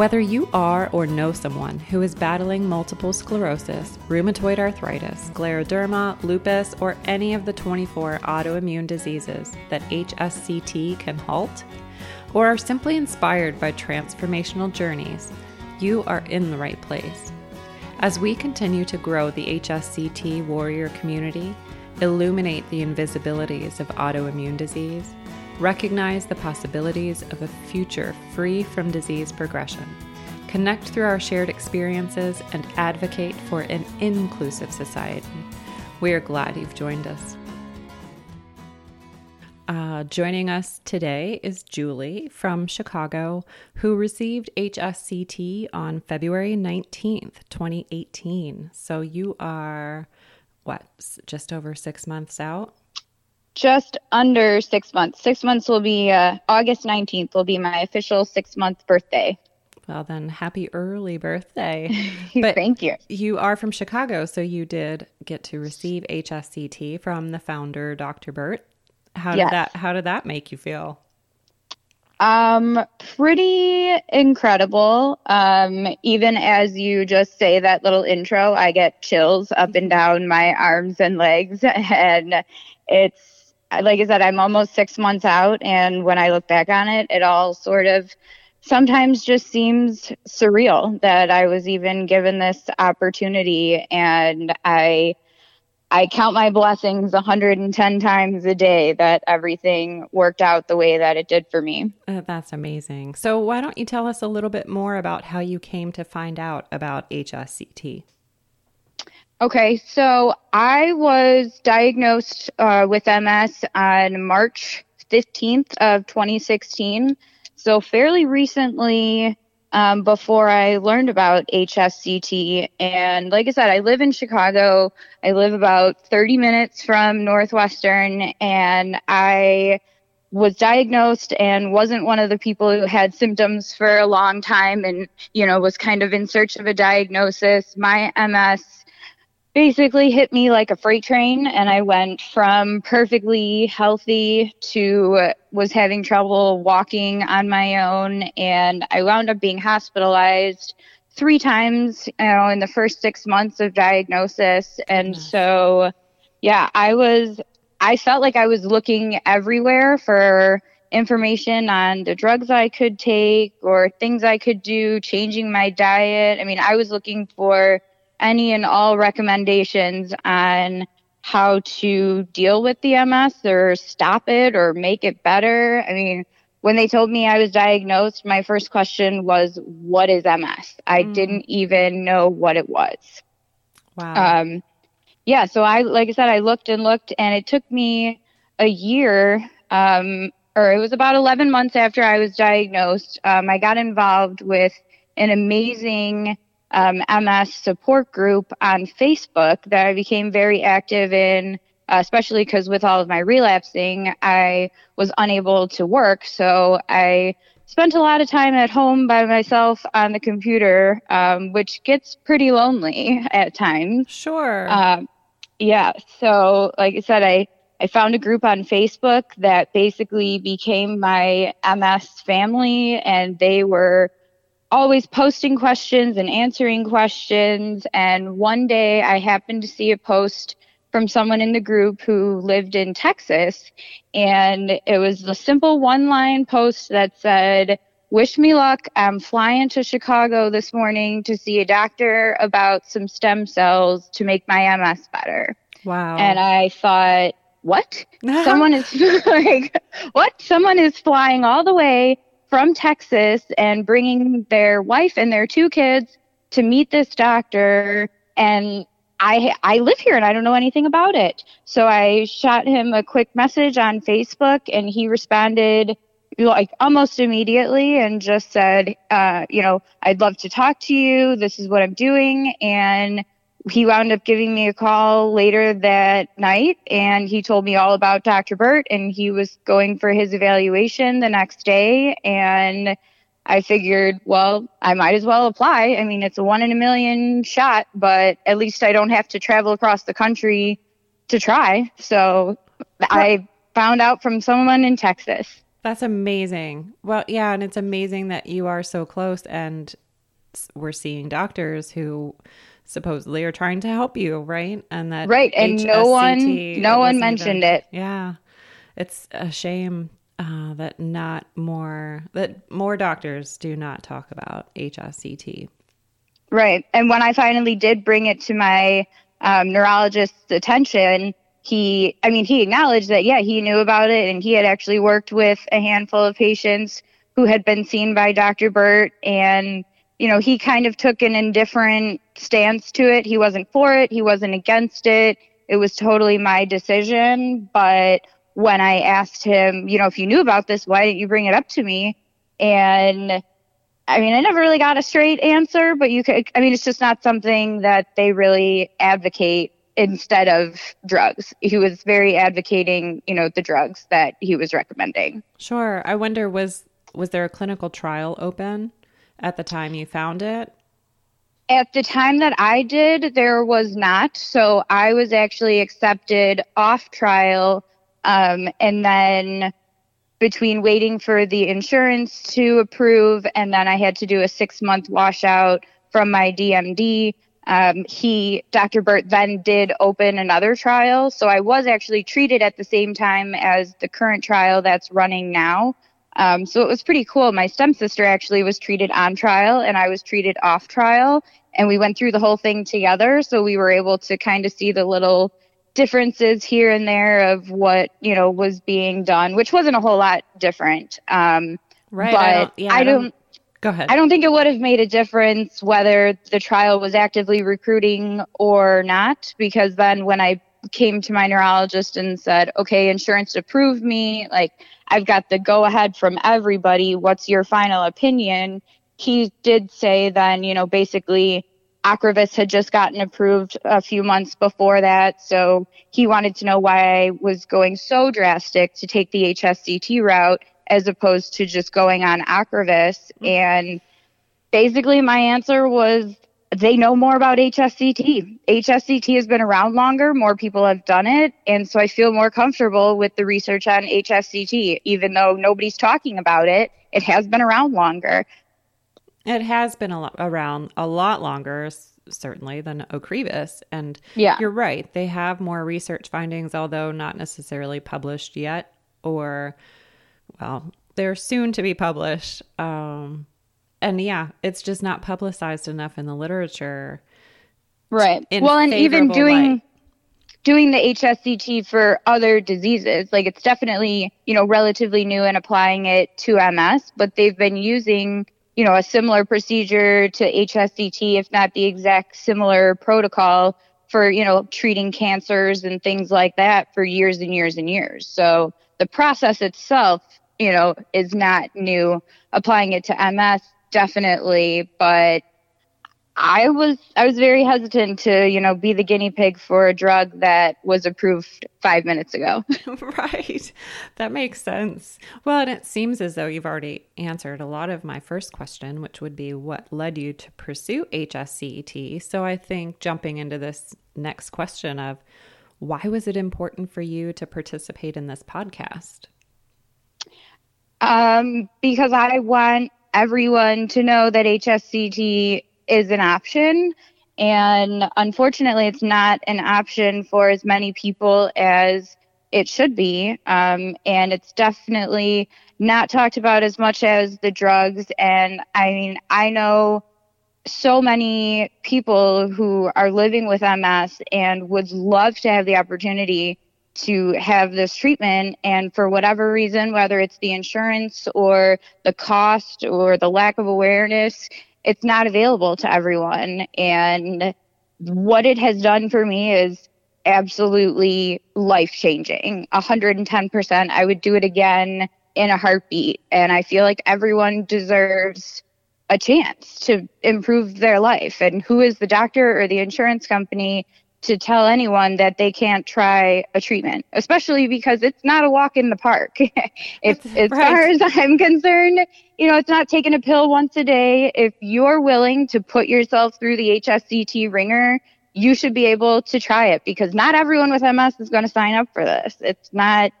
Whether you are or know someone who is battling multiple sclerosis, rheumatoid arthritis, scleroderma, lupus, or any of the 24 autoimmune diseases that HSCT can halt, or are simply inspired by transformational journeys, you are in the right place. As we continue to grow the HSCT warrior community, illuminate the invisibilities of autoimmune disease, recognize the possibilities of a future free from disease progression, connect through our shared experiences, and advocate for an inclusive society, we are glad you've joined us. Uh, joining us today is Julie from Chicago, who received HSCT on February 19th, 2018. So you are, what, just over six months out? Just under six months. Six months will be uh, August 19th, will be my official six month birthday. Well, then, happy early birthday. but Thank you. You are from Chicago, so you did get to receive HSCT from the founder, Dr. Burt. How did yes. that how did that make you feel? Um, pretty incredible. Um, even as you just say that little intro, I get chills up and down my arms and legs. And it's, like I said, I'm almost six months out. And when I look back on it, it all sort of sometimes just seems surreal that I was even given this opportunity. And I, I count my blessings 110 times a day that everything worked out the way that it did for me. Uh, that's amazing. So, why don't you tell us a little bit more about how you came to find out about HSCT? Okay, so I was diagnosed uh, with MS on March 15th of 2016. So, fairly recently, um, before I learned about HSCT. And like I said, I live in Chicago. I live about 30 minutes from Northwestern, and I was diagnosed and wasn't one of the people who had symptoms for a long time and, you know, was kind of in search of a diagnosis. My MS basically hit me like a freight train and I went from perfectly healthy to was having trouble walking on my own and I wound up being hospitalized three times you know in the first 6 months of diagnosis. And so yeah I was I felt like I was looking everywhere for information on the drugs I could take or things I could do changing my diet. I mean I was looking for any and all recommendations on how to deal with the MS or stop it or make it better. I mean, when they told me I was diagnosed, my first question was, What is MS? I mm. didn't even know what it was. Wow. Um, yeah, so I, like I said, I looked and looked, and it took me a year, um, or it was about 11 months after I was diagnosed. Um, I got involved with an amazing um, MS support group on Facebook that I became very active in, uh, especially because with all of my relapsing, I was unable to work. So I spent a lot of time at home by myself on the computer, um, which gets pretty lonely at times. Sure. Um, yeah. So, like I said, I, I found a group on Facebook that basically became my MS family, and they were always posting questions and answering questions. And one day I happened to see a post from someone in the group who lived in Texas. And it was a simple one line post that said, Wish me luck. I'm flying to Chicago this morning to see a doctor about some stem cells to make my MS better. Wow. And I thought, what? Someone is like, what? Someone is flying all the way from Texas and bringing their wife and their two kids to meet this doctor and I I live here and I don't know anything about it. So I shot him a quick message on Facebook and he responded like almost immediately and just said, uh, you know, I'd love to talk to you. This is what I'm doing and he wound up giving me a call later that night and he told me all about Dr. Burt and he was going for his evaluation the next day and I figured, well, I might as well apply. I mean, it's a one in a million shot, but at least I don't have to travel across the country to try. So I found out from someone in Texas. That's amazing. Well, yeah, and it's amazing that you are so close and we're seeing doctors who supposedly are trying to help you, right? And that Right, and HSCT, no one no one mentioned even, it. Yeah. It's a shame uh, that not more that more doctors do not talk about HSCT. Right, and when I finally did bring it to my um, neurologist's attention, he, I mean, he acknowledged that yeah, he knew about it, and he had actually worked with a handful of patients who had been seen by Dr. Burt, and you know, he kind of took an indifferent stance to it. He wasn't for it, he wasn't against it. It was totally my decision. But when I asked him, you know, if you knew about this, why didn't you bring it up to me? And I mean, I never really got a straight answer, but you could, I mean, it's just not something that they really advocate instead of drugs. He was very advocating, you know, the drugs that he was recommending. Sure. I wonder was was there a clinical trial open? At the time you found it? At the time that I did, there was not. So I was actually accepted off trial. Um, and then between waiting for the insurance to approve and then I had to do a six month washout from my DMD. Um, he, Dr. Burt, then did open another trial. So I was actually treated at the same time as the current trial that's running now. Um, so it was pretty cool. My stepsister actually was treated on trial and I was treated off trial. And we went through the whole thing together. So we were able to kind of see the little differences here and there of what, you know, was being done, which wasn't a whole lot different. Um, right. But I don't, yeah, I don't, go ahead. I don't think it would have made a difference whether the trial was actively recruiting or not, because then when I came to my neurologist and said, okay, insurance approved me, like, I've got the go ahead from everybody. What's your final opinion? He did say then, you know, basically Ocrevus had just gotten approved a few months before that. So he wanted to know why I was going so drastic to take the HSCT route as opposed to just going on Ocrevus. Mm-hmm. And basically my answer was they know more about HSCT. HSCT has been around longer, more people have done it, and so I feel more comfortable with the research on HSCT. Even though nobody's talking about it, it has been around longer. It has been a around a lot longer, certainly, than Ocrevus. And yeah. you're right, they have more research findings, although not necessarily published yet, or, well, they're soon to be published. Um, and yeah, it's just not publicized enough in the literature. Right. Well, and even doing light. doing the HSCT for other diseases, like it's definitely, you know, relatively new and applying it to MS, but they've been using, you know, a similar procedure to HSCT, if not the exact similar protocol for, you know, treating cancers and things like that for years and years and years. So the process itself, you know, is not new. Applying it to MS definitely, but I was I was very hesitant to, you know, be the guinea pig for a drug that was approved 5 minutes ago. right. That makes sense. Well, and it seems as though you've already answered a lot of my first question, which would be what led you to pursue HSCT. So I think jumping into this next question of why was it important for you to participate in this podcast? Um, because I want everyone to know that HSCT is an option. And unfortunately, it's not an option for as many people as it should be. Um, and it's definitely not talked about as much as the drugs. And I mean, I know so many people who are living with MS and would love to have the opportunity to have this treatment. And for whatever reason whether it's the insurance or the cost or the lack of awareness it's not available to everyone. And what it has done for me is absolutely life changing 110% i would do it again in a heartbeat. And i feel like everyone deserves a chance to improve their life. And who is the doctor or the insurance company to tell anyone that they can't try a treatment, especially because it's not a walk in the park. as right. far as I'm concerned, you know, it's not taking a pill once a day. If you're willing to put yourself through the HSCT ringer, you should be able to try it because not everyone with MS is going to sign up for this. It's not,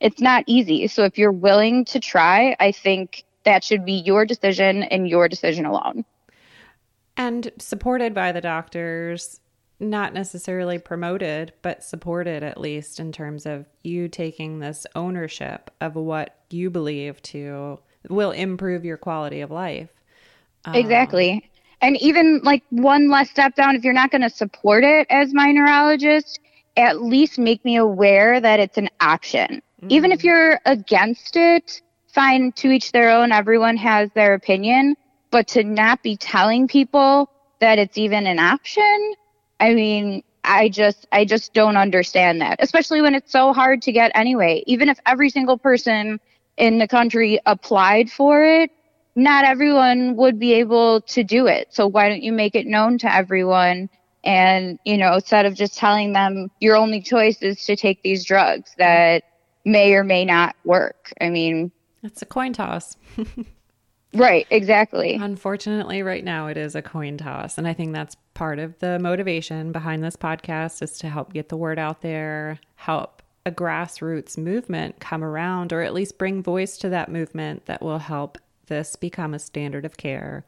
it's not easy. So if you're willing to try, I think that should be your decision and your decision alone. And supported by the doctors not necessarily promoted, but supported at least in terms of you taking this ownership of what you believe to will improve your quality of life. Exactly. Um, and even like one less step down, if you're not going to support it as my neurologist, at least make me aware that it's an option. Mm-hmm. Even if you're against it, fine, to each their own. Everyone has their opinion. But to not be telling people that it's even an option, I mean, I just I just don't understand that, especially when it's so hard to get anyway. Even if every single person in the country applied for it, not everyone would be able to do it. So why don't you make it known to everyone? And, you know, instead of just telling them your only choice is to take these drugs that may or may not work. I mean, it's a coin toss. Right, exactly. Unfortunately, right now it is a coin toss. And I think that's part of the motivation behind this podcast is to help get the word out there, help a grassroots movement come around, or at least bring voice to that movement that will help this become a standard of care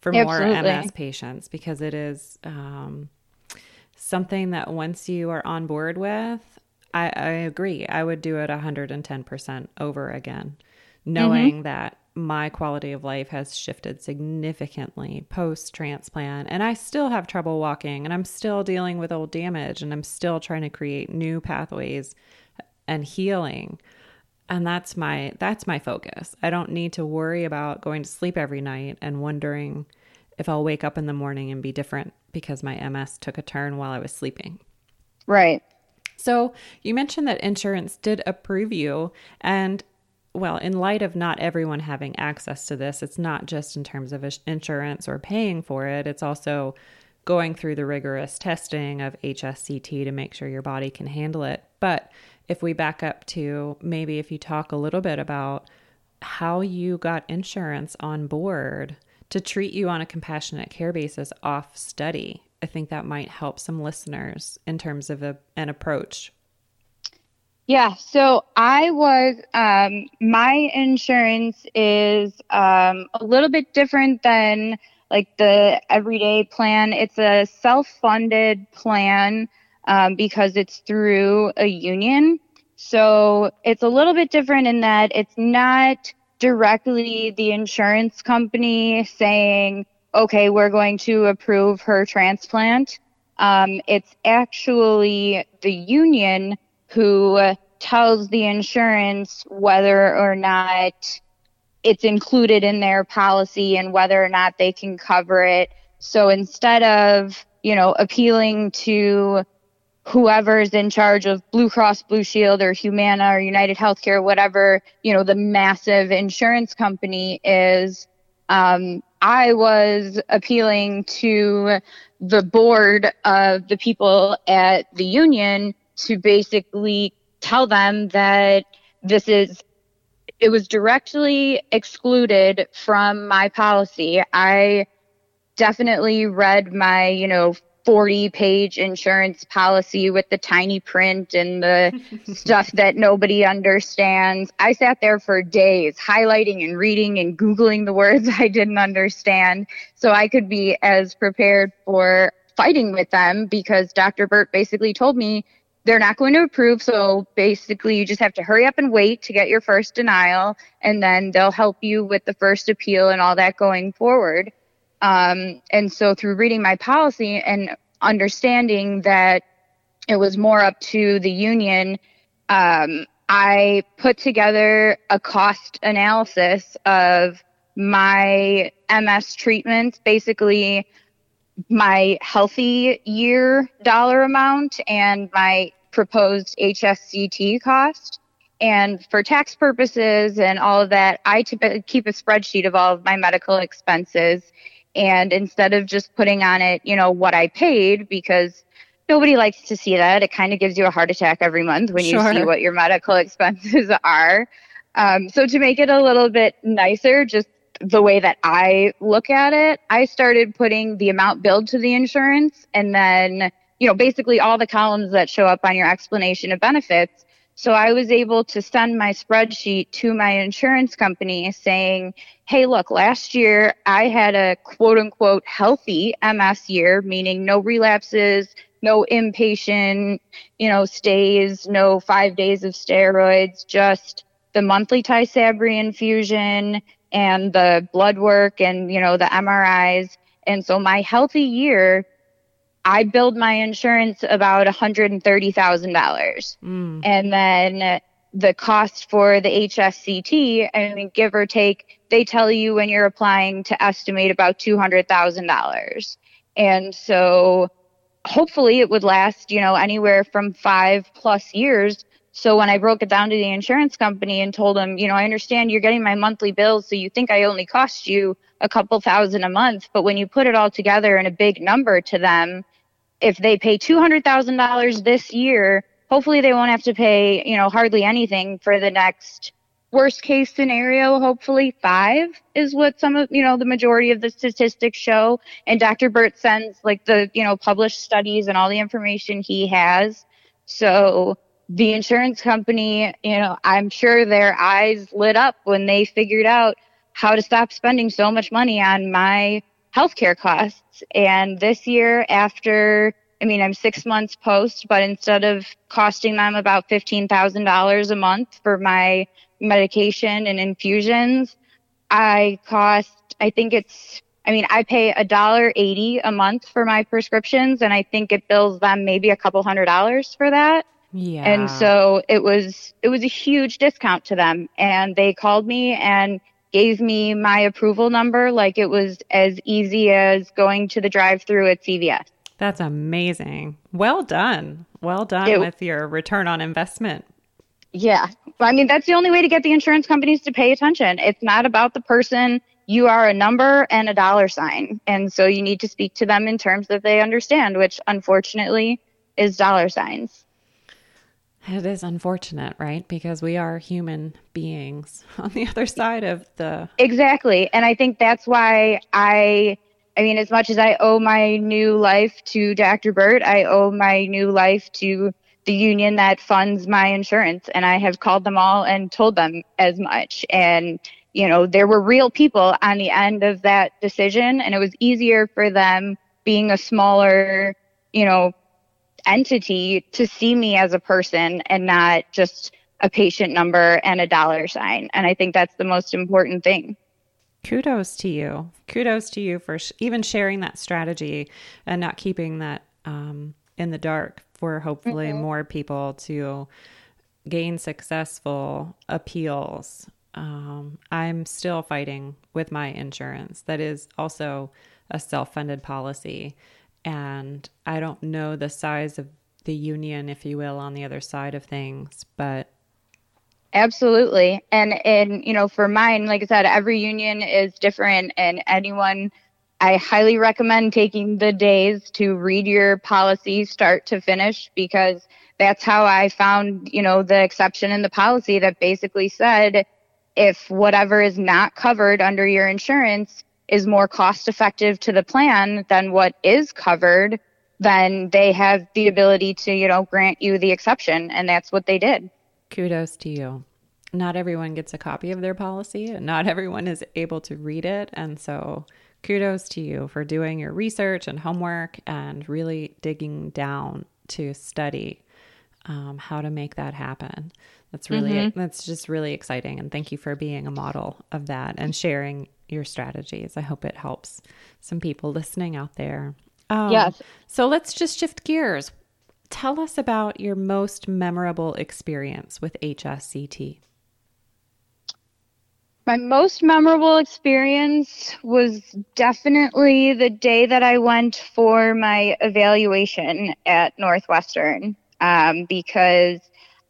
for more MS patients because it is um, something that once you are on board with, I, I agree. I would do it 110% over again, knowing mm-hmm. that my quality of life has shifted significantly post transplant and I still have trouble walking and I'm still dealing with old damage and I'm still trying to create new pathways and healing. And that's my that's my focus. I don't need to worry about going to sleep every night and wondering if I'll wake up in the morning and be different because my MS took a turn while I was sleeping. Right. So, you mentioned that insurance did approve you and well, in light of not everyone having access to this, it's not just in terms of insurance or paying for it, it's also going through the rigorous testing of HSCT to make sure your body can handle it. But if we back up to maybe if you talk a little bit about how you got insurance on board to treat you on a compassionate care basis off study, I think that might help some listeners in terms of a, an approach yeah, so I was, um, my insurance is um, a little bit different than like the everyday plan. It's a self funded plan um, because it's through a union. So it's a little bit different in that it's not directly the insurance company saying, okay, we're going to approve her transplant. Um, it's actually the union who tells the insurance whether or not it's included in their policy and whether or not they can cover it. So instead of, you know, appealing to whoever's in charge of Blue Cross Blue Shield or Humana or United Healthcare, whatever, you know, the massive insurance company is, um, I was appealing to the board of the people at the union to basically tell them that this is it was directly excluded from my policy. I definitely read my, you know, 40 page insurance policy with the tiny print and the stuff that nobody understands. I sat there for days highlighting and reading and Googling the words I didn't understand so I could be as prepared for fighting with them because Dr. Burt basically told me they're not going to approve. So basically, you just have to hurry up and wait to get your first denial, and then they'll help you with the first appeal and all that going forward. Um, and so, through reading my policy and understanding that it was more up to the union, um, I put together a cost analysis of my MS treatments, basically my healthy year dollar amount and my proposed HSCT cost. And for tax purposes and all of that, I t- keep a spreadsheet of all of my medical expenses. And instead of just putting on it, you know, what I paid, because nobody likes to see that. It kind of gives you a heart attack every month when sure. you see what your medical expenses are. Um, so to make it a little bit nicer, just the way that I look at it, I started putting the amount billed to the insurance and then, you know, basically all the columns that show up on your explanation of benefits. So I was able to send my spreadsheet to my insurance company saying, Hey, look, last year I had a quote unquote healthy MS year, meaning no relapses, no inpatient, you know, stays, no five days of steroids, just the monthly Tysabri infusion and the blood work and, you know, the MRIs. And so my healthy year, I billed my insurance about $130,000. Mm. And then the cost for the HSCT, I mean, give or take, they tell you when you're applying to estimate about $200,000. And so hopefully it would last, you know, anywhere from five plus years. So when I broke it down to the insurance company and told them, you know, I understand you're getting my monthly bills, so you think I only cost you a couple thousand a month, but when you put it all together in a big number to them, if they pay $200,000 this year, hopefully they won't have to pay, you know, hardly anything for the next worst case scenario, hopefully five is what some of, you know, the majority of the statistics show. And Dr. Burt sends like the, you know, published studies and all the information he has. So the insurance company, you know, I'm sure their eyes lit up when they figured out how to stop spending so much money on my healthcare costs. And this year after I mean, I'm six months post, but instead of costing them about $15,000 a month for my medication and infusions, I cost, I think it's, I mean, I pay a dollar eighty a month for my prescriptions, and I think it bills them maybe a couple hundred dollars for that. Yeah. And so it was it was a huge discount to them, and they called me and gave me my approval number like it was as easy as going to the drive-through at CVS. That's amazing. Well done. Well done it, with your return on investment yeah. I mean, that's the only way to get the insurance companies to pay attention. It's not about the person. You are a number and a dollar sign. And so you need to speak to them in terms that they understand, which unfortunately is dollar signs. It is unfortunate, right? Because we are human beings on the other side of the. Exactly. And I think that's why I, I mean, as much as I owe my new life to Dr. Burt, I owe my new life to the union that funds my insurance and I have called them all and told them as much and you know there were real people on the end of that decision and it was easier for them being a smaller you know entity to see me as a person and not just a patient number and a dollar sign and I think that's the most important thing kudos to you kudos to you for sh- even sharing that strategy and not keeping that um, in the dark for hopefully mm-hmm. more people to gain successful appeals. Um, I'm still fighting with my insurance. That is also a self funded policy. And I don't know the size of the union, if you will, on the other side of things, but Absolutely. And and you know, for mine, like I said, every union is different and anyone I highly recommend taking the days to read your policy start to finish because that's how I found, you know, the exception in the policy that basically said if whatever is not covered under your insurance is more cost effective to the plan than what is covered, then they have the ability to, you know, grant you the exception. And that's what they did. Kudos to you. Not everyone gets a copy of their policy and not everyone is able to read it. And so kudos to you for doing your research and homework and really digging down to study um, how to make that happen. That's really mm-hmm. that's just really exciting, and thank you for being a model of that and sharing your strategies. I hope it helps some people listening out there. Um, yes. So let's just shift gears. Tell us about your most memorable experience with HSCT. My most memorable experience was definitely the day that I went for my evaluation at Northwestern um, because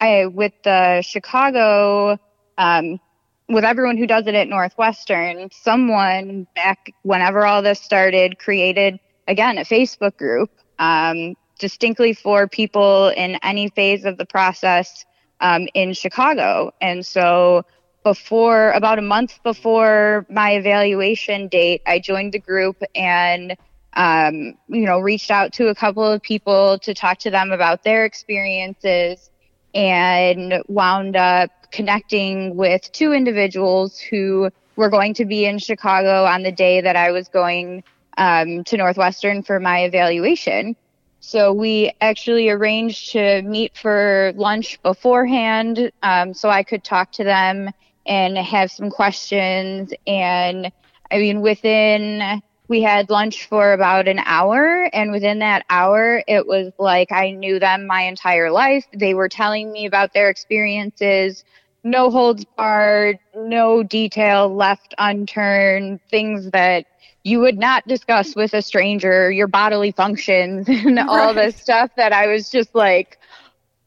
I with the Chicago, um, with everyone who does it at Northwestern, someone back whenever all this started created again a Facebook group um, distinctly for people in any phase of the process um, in Chicago. And so before about a month before my evaluation date, I joined the group and um, you know reached out to a couple of people to talk to them about their experiences and wound up connecting with two individuals who were going to be in Chicago on the day that I was going um, to Northwestern for my evaluation. So we actually arranged to meet for lunch beforehand um, so I could talk to them and have some questions. And I mean, within, we had lunch for about an hour. And within that hour, it was like I knew them my entire life. They were telling me about their experiences, no holds barred, no detail left unturned, things that you would not discuss with a stranger your bodily functions and right. all this stuff that I was just like,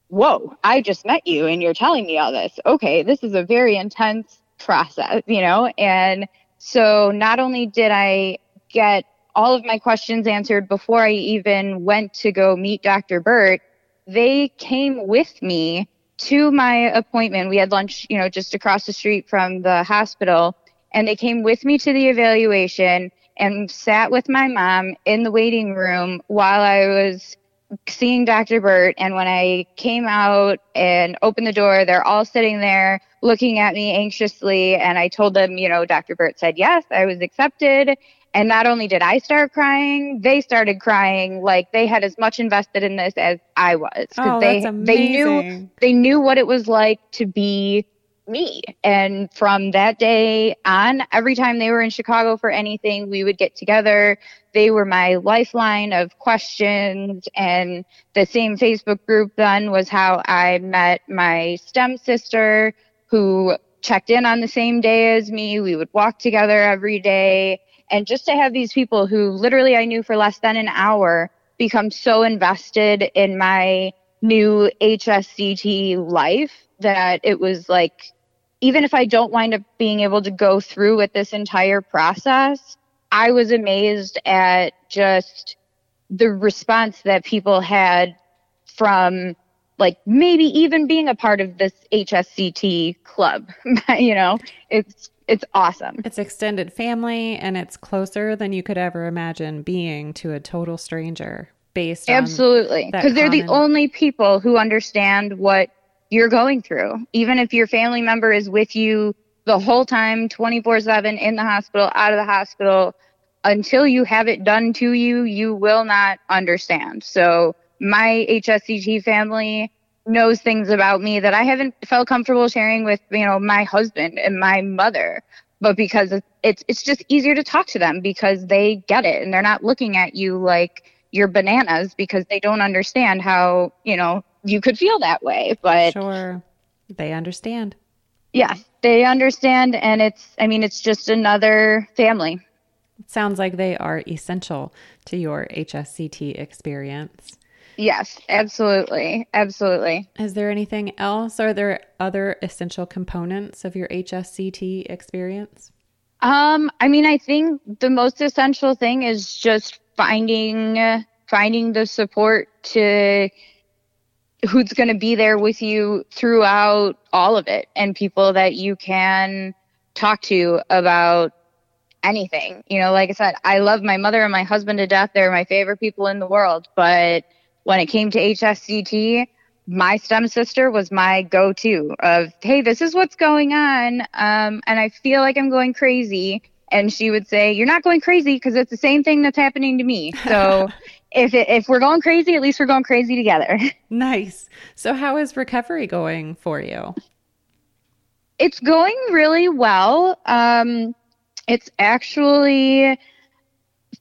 whoa, I just met you and you're telling me all this. Okay, this is a very intense process, you know? And so not only did I get all of my questions answered before I even went to go meet Dr. Burt, they came with me to my appointment. We had lunch, you know, just across the street from the hospital, and they came with me to the evaluation and sat with my mom in the waiting room while I was seeing Dr. Burt. And when I came out and opened the door, they're all sitting there looking at me anxiously. And I told them, you know, Dr. Burt said yes, I was accepted. And not only did I start crying, they started crying like they had as much invested in this as I was. Oh, they that's amazing. they knew they knew what it was like to be me. And from that day on, every time they were in Chicago for anything, we would get together. They were my lifeline of questions. And the same Facebook group then was how I met my STEM sister who checked in on the same day as me. We would walk together every day. And just to have these people who literally I knew for less than an hour become so invested in my new HSCT life that it was like even if I don't wind up being able to go through with this entire process, I was amazed at just the response that people had from like maybe even being a part of this HSCT club. you know, it's it's awesome. It's extended family and it's closer than you could ever imagine being to a total stranger based Absolutely. Because they're the only people who understand what you're going through. Even if your family member is with you the whole time, 24 7 in the hospital, out of the hospital, until you have it done to you, you will not understand. So my HSCT family knows things about me that I haven't felt comfortable sharing with, you know, my husband and my mother. But because it's it's just easier to talk to them because they get it and they're not looking at you like you're bananas because they don't understand how, you know, you could feel that way, but sure, they understand. Yeah, they understand, and it's. I mean, it's just another family. It sounds like they are essential to your HSCT experience. Yes, absolutely. Absolutely. Is there anything else? Are there other essential components of your HSCT experience? Um, I mean, I think the most essential thing is just finding finding the support to who's going to be there with you throughout all of it and people that you can talk to about anything. You know, like I said, I love my mother and my husband to death. They're my favorite people in the world. But when it came to HSCT, my STEM sister was my go to of, hey, this is what's going on. Um, and I feel like I'm going crazy. And she would say, You're not going crazy because it's the same thing that's happening to me. So if it, if we're going crazy, at least we're going crazy together. Nice. So how is recovery going for you? It's going really well. Um, it's actually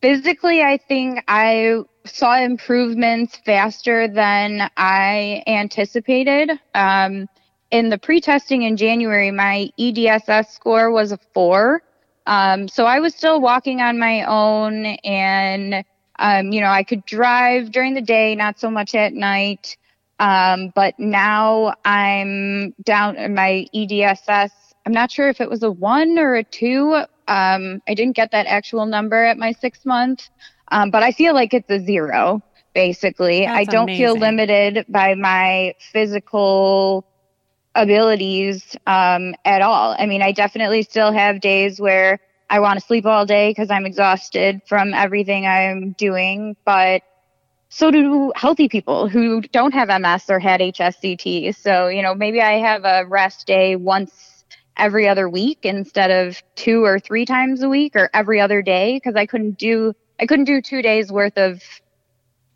physically, I think I saw improvements faster than I anticipated. Um, in the pre-testing in January, my EDSS score was a four. Um, so I was still walking on my own and um, you know, I could drive during the day, not so much at night. Um, but now I'm down in my EDSS. I'm not sure if it was a one or a two. Um, I didn't get that actual number at my six month, um, but I feel like it's a zero basically. That's I don't feel limited by my physical abilities um, at all. I mean, I definitely still have days where I want to sleep all day because I'm exhausted from everything I'm doing, but so do healthy people who don't have MS or had HSCT. So, you know, maybe I have a rest day once every other week instead of two or three times a week or every other day because I couldn't do I couldn't do 2 days worth of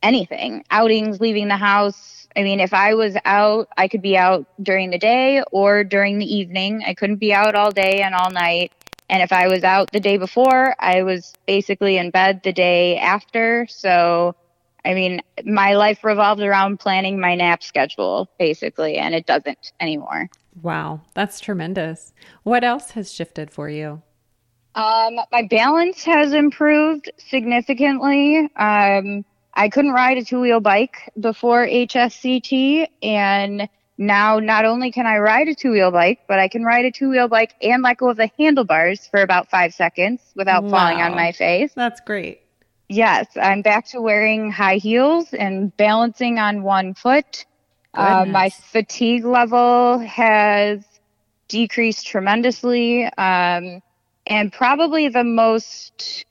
anything. Outings, leaving the house. I mean, if I was out, I could be out during the day or during the evening. I couldn't be out all day and all night. And if I was out the day before, I was basically in bed the day after. So, I mean, my life revolved around planning my nap schedule, basically, and it doesn't anymore. Wow, that's tremendous. What else has shifted for you? Um, my balance has improved significantly. Um, I couldn't ride a two wheel bike before HSCT, and now not only can I ride a two wheel bike, but I can ride a two wheel bike and let go of the handlebars for about five seconds without falling on my face. That's great. Yes, I'm back to wearing high heels and balancing on one foot. Uh, my fatigue level has decreased tremendously. Um, and probably the most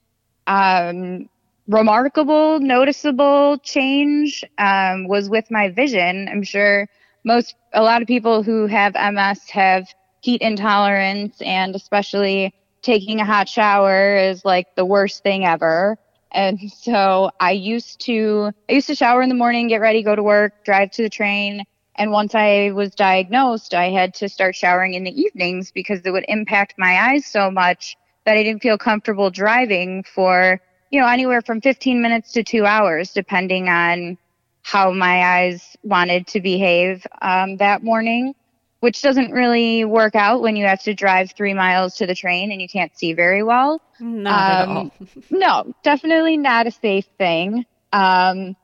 um, remarkable, noticeable change um, was with my vision. I'm sure most, a lot of people who have MS have heat intolerance, and especially taking a hot shower is like the worst thing ever. And so I used to, I used to shower in the morning, get ready, go to work, drive to the train. And once I was diagnosed, I had to start showering in the evenings because it would impact my eyes so much that I didn't feel comfortable driving for, you know, anywhere from 15 minutes to two hours, depending on how my eyes wanted to behave um, that morning, which doesn't really work out when you have to drive three miles to the train and you can't see very well. Not at Um, all. No, definitely not a safe thing. Um,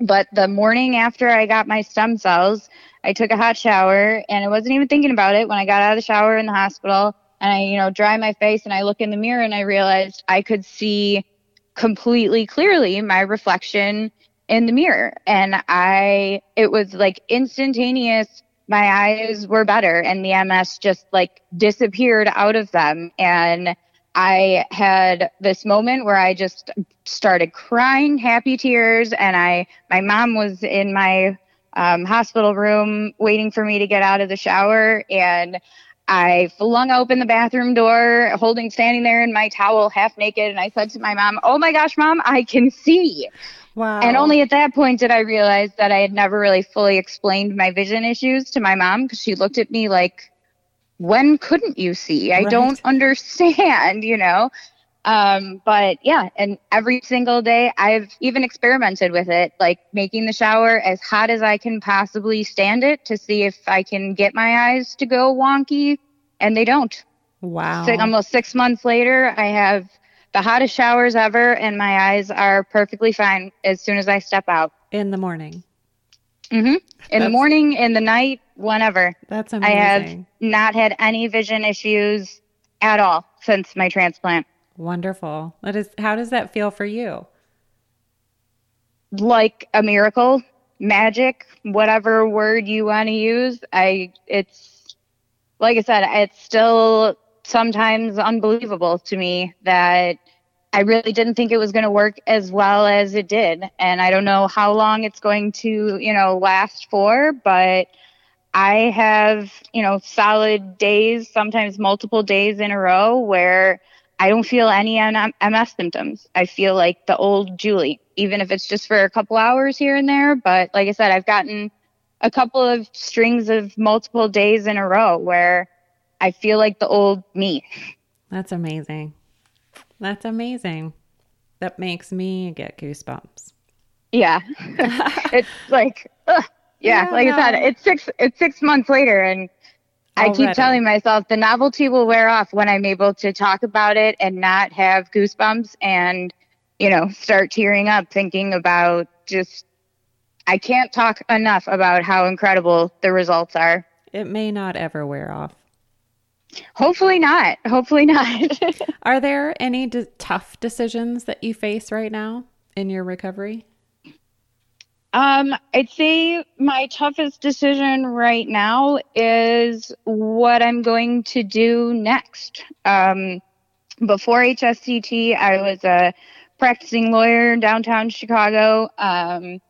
but the morning after I got my stem cells, I took a hot shower and I wasn't even thinking about it when I got out of the shower in the hospital. And I, you know, dry my face and I look in the mirror and I realized I could see completely clearly my reflection in the mirror. And I, it was like instantaneous. My eyes were better and the MS just like disappeared out of them. And I had this moment where I just started crying happy tears and I my mom was in my um, hospital room waiting for me to get out of the shower and I flung open the bathroom door holding standing there in my towel half naked and I said to my mom, "Oh my gosh, mom, I can see." Wow. And only at that point did I realize that I had never really fully explained my vision issues to my mom because she looked at me like, when couldn't you see? I Right. don't understand, you know? Um, but yeah, and every single day I've even experimented with it, like making the shower as hot as I can possibly stand it to see if I can get my eyes to go wonky, and they don't. wow. Si- almost six months later, I have the hottest showers ever, and my eyes are perfectly fine as soon as I step out. In the morning. hmm In the morning, in the night, whenever. That's amazing. I have not had any vision issues at all since my transplant. Wonderful. That is how does that feel for you? Like a miracle, magic, whatever word you want to use. I, it's, like I said, it's still sometimes unbelievable to me that I really didn't think it was going to work as well as it did. And I don't know how long it's going to, you know, last for, but I have, you know, solid days, sometimes multiple days in a row where I don't feel any MS symptoms. I feel like the old Julie, even if it's just for a couple hours here and there. But like I said, I've gotten a couple of strings of multiple days in a row where I feel like the old me. That's amazing. That's amazing. That makes me get goosebumps. Yeah. it's like, ugh. Yeah, Yeah, like I said, it's six, it's six months later and I keep telling myself the novelty will wear off when I'm able to talk about it and not have goosebumps and, you know, start tearing up thinking about just I can't talk enough about how incredible the results are. It may not ever wear off. Hopefully not. Hopefully not. Are there any d- tough decisions that you face right now in your recovery? Um, I'd say my toughest decision right now is what I'm going to do next. Um, before HSCT, I was a practicing lawyer in downtown Chicago. Um,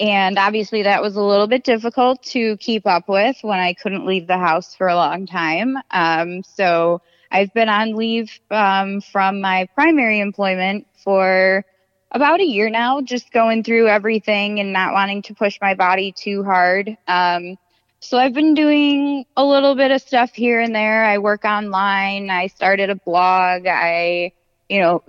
and obviously, that was a little bit difficult to keep up with when I couldn't leave the house for a long time. Um, so I've been on leave um, from my primary employment for about a year now, just going through everything and not wanting to push my body too hard. Um, so I've been doing a little bit of stuff here and there. I work online. I started a blog. I, you know,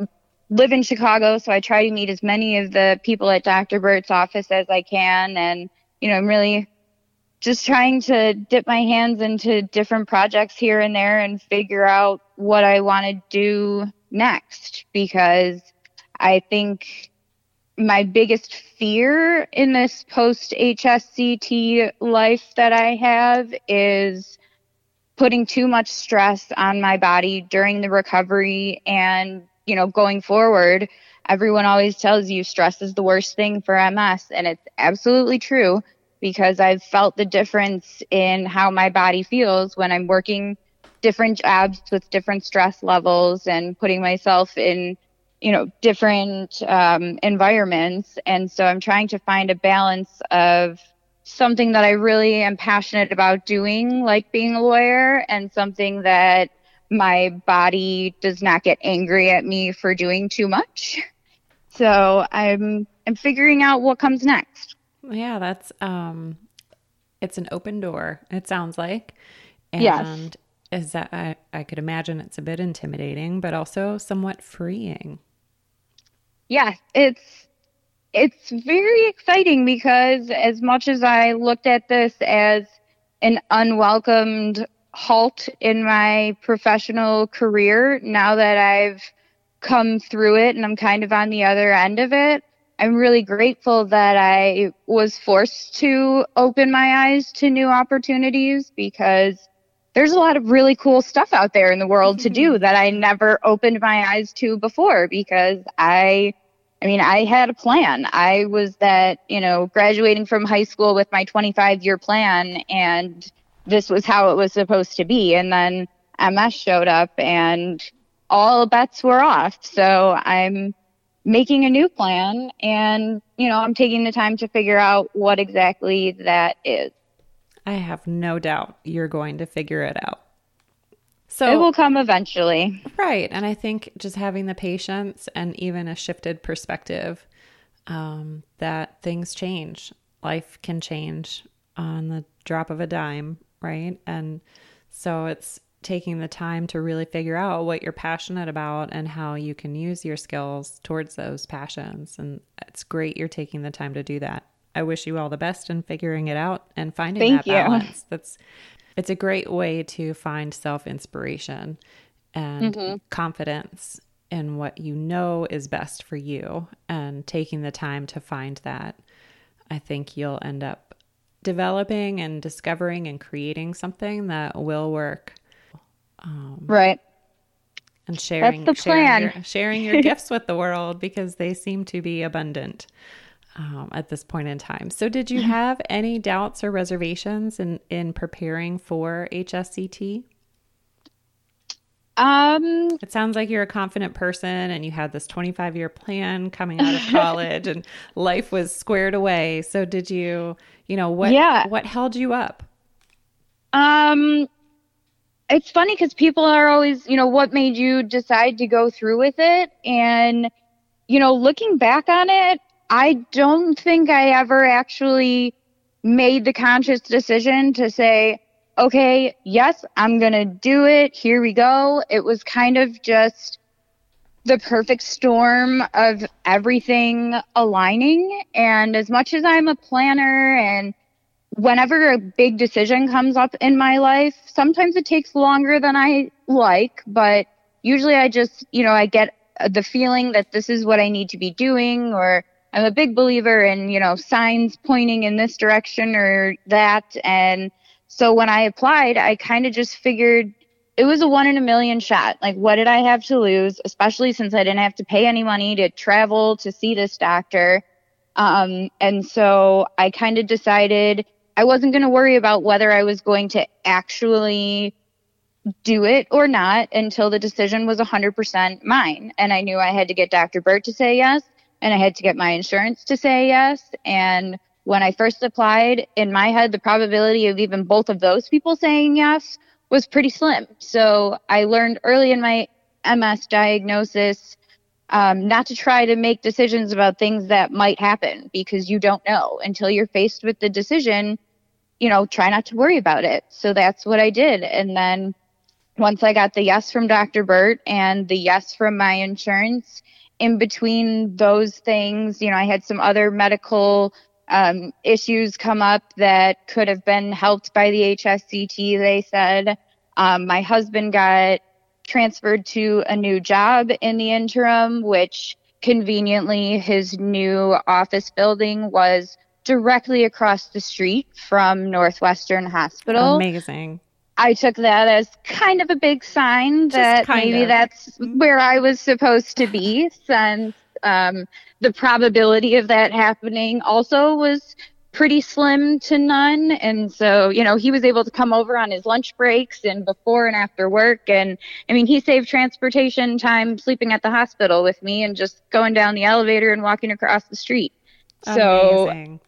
live in Chicago, so I try to meet as many of the people at Dr. Burt's office as I can. And, you know, I'm really just trying to dip my hands into different projects here and there and figure out what I want to do next because I think my biggest fear in this post HSCT life that I have is putting too much stress on my body during the recovery and you know, going forward, everyone always tells you stress is the worst thing for MS. And it's absolutely true because I've felt the difference in how my body feels when I'm working different jobs with different stress levels and putting myself in, you know, different um, environments. And so I'm trying to find a balance of something that I really am passionate about doing, like being a lawyer, and something that my body does not get angry at me for doing too much. So I'm I'm figuring out what comes next. Yeah, that's um it's an open door, it sounds like. And yes. is that I, I could imagine it's a bit intimidating, but also somewhat freeing. Yes, it's it's very exciting because as much as I looked at this as an unwelcomed halt in my professional career now that I've come through it and I'm kind of on the other end of it. I'm really grateful that I was forced to open my eyes to new opportunities because there's a lot of really cool stuff out there in the world to do mm-hmm. that I never opened my eyes to before because I I mean, I had a plan. I was that, you know, graduating from high school with my 25 year plan and this was how it was supposed to be. And then MS showed up and all bets were off. So I'm making a new plan and, you know, I'm taking the time to figure out what exactly that is. I have no doubt you're going to figure it out. So it will come eventually. Right. And I think just having the patience and even a shifted perspective um, that things change, life can change on the drop of a dime right? And so it's taking the time to really figure out what you're passionate about and how you can use your skills towards those passions. And it's great you're taking the time to do that. I wish you all the best in figuring it out and finding Thank that balance. That's it's a great way to find self-inspiration and mm-hmm. confidence in what you know is best for you and taking the time to find that. I think you'll end up developing and discovering and creating something that will work. Um, right. And sharing, That's the plan. sharing your, sharing your gifts with the world because they seem to be abundant um, at this point in time. So, did you have any doubts or reservations in in preparing for HSCT? Um, it sounds like you're a confident person and you had this 25 year plan coming out of college and life was squared away. So did you, you know, what, yeah. what held you up? Um, it's funny because people are always, you know, what made you decide to go through with it? And, you know, looking back on it, I don't think I ever actually made the conscious decision to say, okay, yes, I'm going to do it. Here we go. It was kind of just the perfect storm of everything aligning. And as much as I'm a planner and whenever a big decision comes up in my life, sometimes it takes longer than I like, but usually I just, you know, I get the feeling that this is what I need to be doing or I'm a big believer in, you know, signs pointing in this direction or that. And so when I applied, I kind of just figured it was a one in a million shot. Like, what did I have to lose, especially since I didn't have to pay any money to travel to see this doctor? Um, and so I kind of decided I wasn't going to worry about whether I was going to actually do it or not until the decision was 100% mine. And I knew I had to get Dr. Burt to say yes, and I had to get my insurance to say yes. And when I first applied, in my head, the probability of even both of those people saying yes was pretty slim. So I learned early in my MS diagnosis um, not to try to make decisions about things that might happen because you don't know until you're faced with the decision. You know, try not to worry about it. So that's what I did. And then once I got the yes from Dr. Burt and the yes from my insurance, in between those things, you know, I had some other medical um, issues come up that could have been helped by the HSCT, they said. Um, my husband got transferred to a new job in the interim, which conveniently his new office building was directly across the street from Northwestern Hospital. Amazing. I took that as kind of a big sign that maybe of. that's where I was supposed to be since um, the probability of that happening also was pretty slim to none. And so, you know, he was able to come over on his lunch breaks and before and after work. And I mean, he saved transportation time sleeping at the hospital with me and just going down the elevator and walking across the street. Amazing.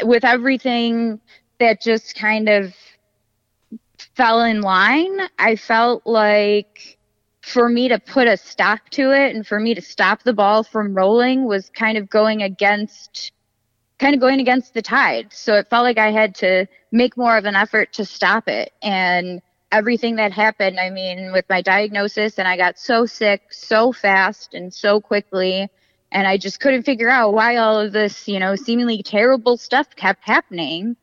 So, with everything that just kind of fell in line. I felt like for me to put a stop to it and for me to stop the ball from rolling was kind of going against kind of going against the tide. So it felt like I had to make more of an effort to stop it. And everything that happened, I mean, with my diagnosis and I got so sick so fast and so quickly and I just couldn't figure out why all of this, you know, seemingly terrible stuff kept happening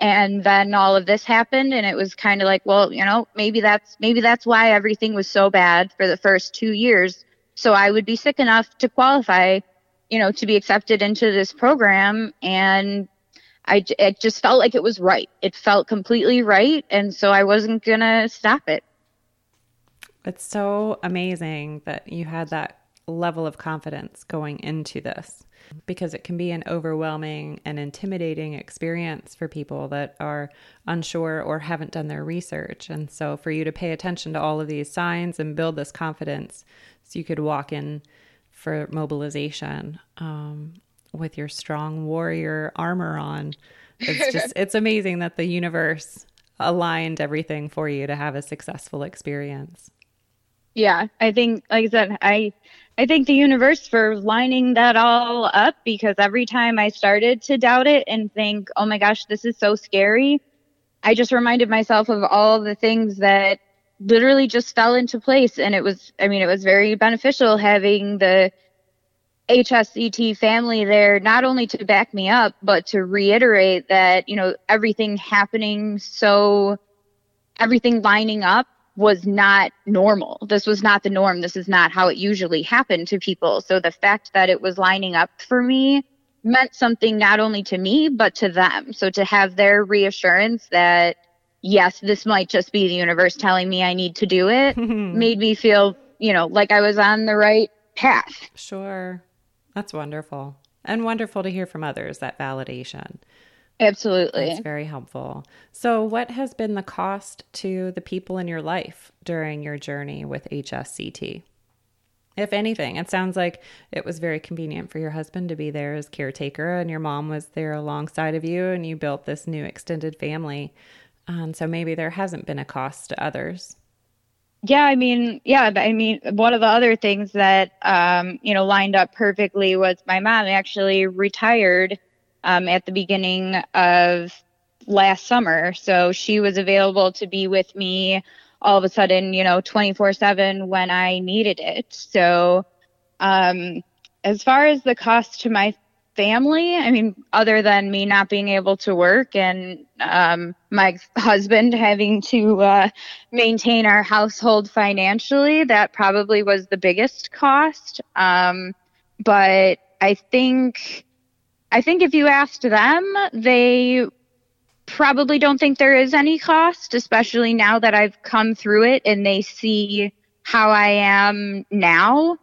and then all of this happened and it was kind of like well you know maybe that's maybe that's why everything was so bad for the first 2 years. So i would be sick enough to qualify you know to be accepted into this program. And i it just felt like it was right. It felt completely right and so i wasn't to stop it. It's so amazing that you had that level of confidence going into this because it can be an overwhelming and intimidating experience for people that are unsure or haven't done their research. And so, for you to pay attention to all of these signs and build this confidence so you could walk in for mobilization um, with your strong warrior armor on, it's just, it's amazing that the universe aligned everything for you to have a successful experience. Yeah, I think, like I said, I I thank the universe for lining that all up because every time I started to doubt it and think, oh my gosh, this is so scary, I just reminded myself of all the things that literally just fell into place. And it was, I mean, it was very beneficial having the HSCT family there, not only to back me up, but to reiterate that, you know, everything happening so, everything lining up was not normal. This was not the norm. This is not how it usually happened to people. So the fact that it was lining up for me meant something not only to me, but to them. So to have their reassurance that, yes, this might just be the universe telling me I need to do it made me feel, you know, like I was on the right path. Sure. That's wonderful. And wonderful to hear from others that validation. Absolutely. It's very helpful. So, what has been the cost to the people in your life during your journey with HSCT? If anything, it sounds like it was very convenient for your husband to be there as caretaker, and your mom was there alongside of you, and you built this new extended family. And so, maybe there hasn't been a cost to others. Yeah, I mean, yeah, I mean, one of the other things that, um, you know, lined up perfectly was my mom actually retired um, at the beginning of last summer. So she was available to be with me all of a sudden, you know, 24 7 when I needed it. So, um, as far as the cost to my family, I mean, other than me not being able to work and um, my husband having to uh, maintain our household financially, that probably was the biggest cost. Um, but I think I think if you asked them, they probably don't think there is any cost, especially now that I've come through it and they see how I am now.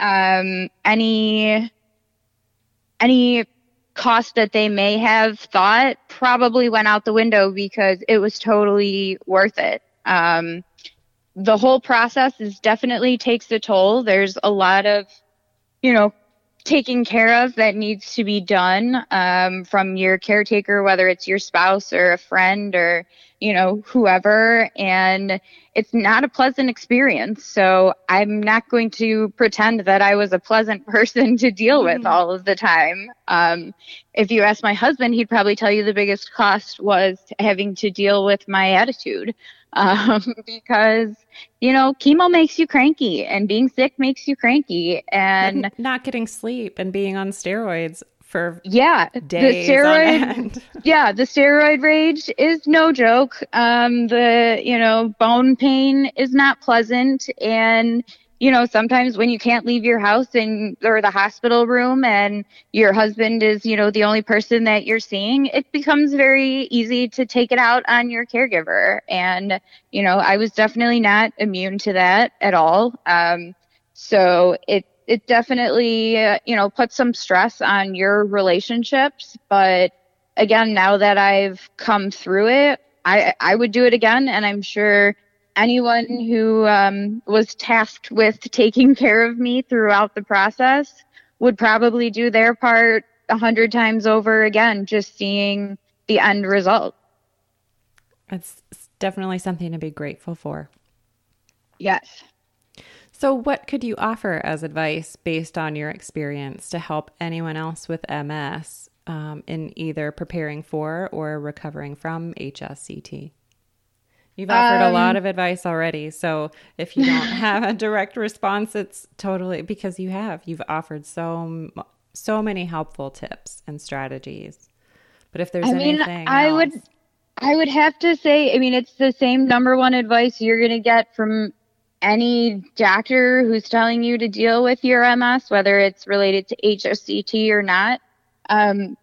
Um, any any cost that they may have thought probably went out the window because it was totally worth it. Um, the whole process is definitely takes a toll. There's a lot of, you know, taking care of that needs to be done um, from your caretaker, whether it's your spouse or a friend or you know whoever, and it's not a pleasant experience. So I'm not going to pretend that I was a pleasant person to deal with mm-hmm. all of the time. Um, if you ask my husband, he'd probably tell you the biggest cost was having to deal with my attitude um, because you know chemo makes you cranky and being sick makes you cranky and, and not getting sleep and being on steroids for yeah days the steroid yeah the steroid rage is no joke um the you know bone pain is not pleasant and you know, sometimes when you can't leave your house and or the hospital room and your husband is, you know, the only person that you're seeing, it becomes very easy to take it out on your caregiver. And, you know, I was definitely not immune to that at all. Um, so it it definitely, you know, puts some stress on your relationships, but again, now that I've come through it, I I would do it again and I'm sure anyone who um, was tasked with taking care of me throughout the process would probably do their part a hundred times over again, just seeing the end result. It's definitely something to be grateful for. Yes. So, what could you offer as advice based on your experience to help anyone else with MS um, in either preparing for or recovering from HSCT? You've offered um, a lot um, of advice already. So if you don't have a direct response, it's totally because you have. You've offered so so many helpful tips and strategies. But if there's I mean, anything I else, would I would have to say, I mean, it's the same number one advice you're going to get from any doctor who's telling you to deal with your MS, whether it's related to HSCT or not. Um,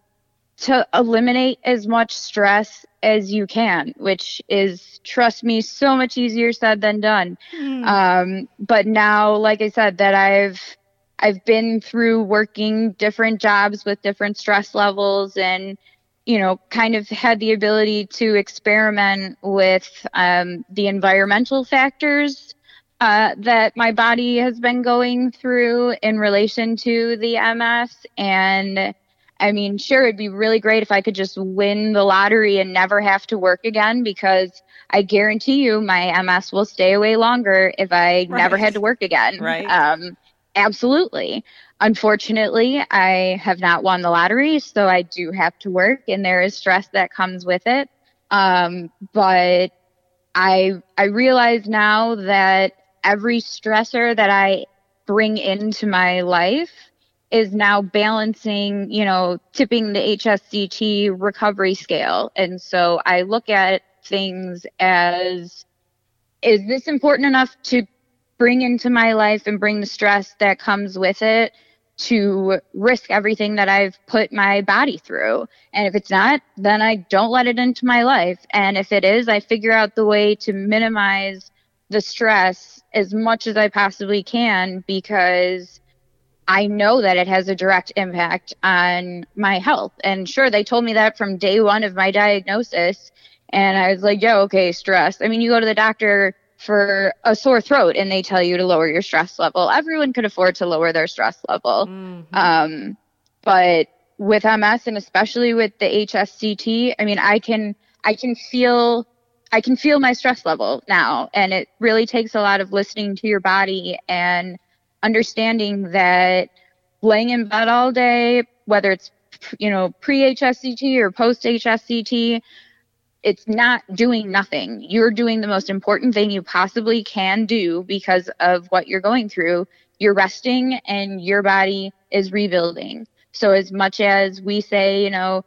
to eliminate as much stress as you can, which is, trust me, so much easier said than done. Mm. Um, but now, like I said, that I've I've been through working different jobs with different stress levels and you know kind of had the ability to experiment with um, the environmental factors uh, that my body has been going through in relation to the MS and I mean, sure, it'd be really great if I could just win the lottery and never have to work again because I guarantee you my MS will stay away longer if I right. never had to work again. Right. Um, absolutely. Unfortunately, I have not won the lottery, so I do have to work and there is stress that comes with it. Um, but I, I realize now that every stressor that I bring into my life is now balancing, you know, tipping the HSCT recovery scale. And so I look at things as is this important enough to bring into my life and bring the stress that comes with it to risk everything that I've put my body through. And if it's not, then I don't let it into my life. And if it is, I figure out the way to minimize the stress as much as I possibly can because I know that it has a direct impact on my health. And sure, they told me that from day one of my diagnosis. And I was like, yo, okay, stress. I mean, you go to the doctor for a sore throat and they tell you to lower your stress level. Everyone could afford to lower their stress level. Mm-hmm. Um, but with MS and especially with the HSCT, I mean, I can, I can feel, I can feel my stress level now. And it really takes a lot of listening to your body and understanding that laying in bed all day, whether it's you know pre HSCT or post HSCT, it's not doing nothing. You're doing the most important thing you possibly can do because of what you're going through. You're resting and your body is rebuilding. So as much as we say, you know,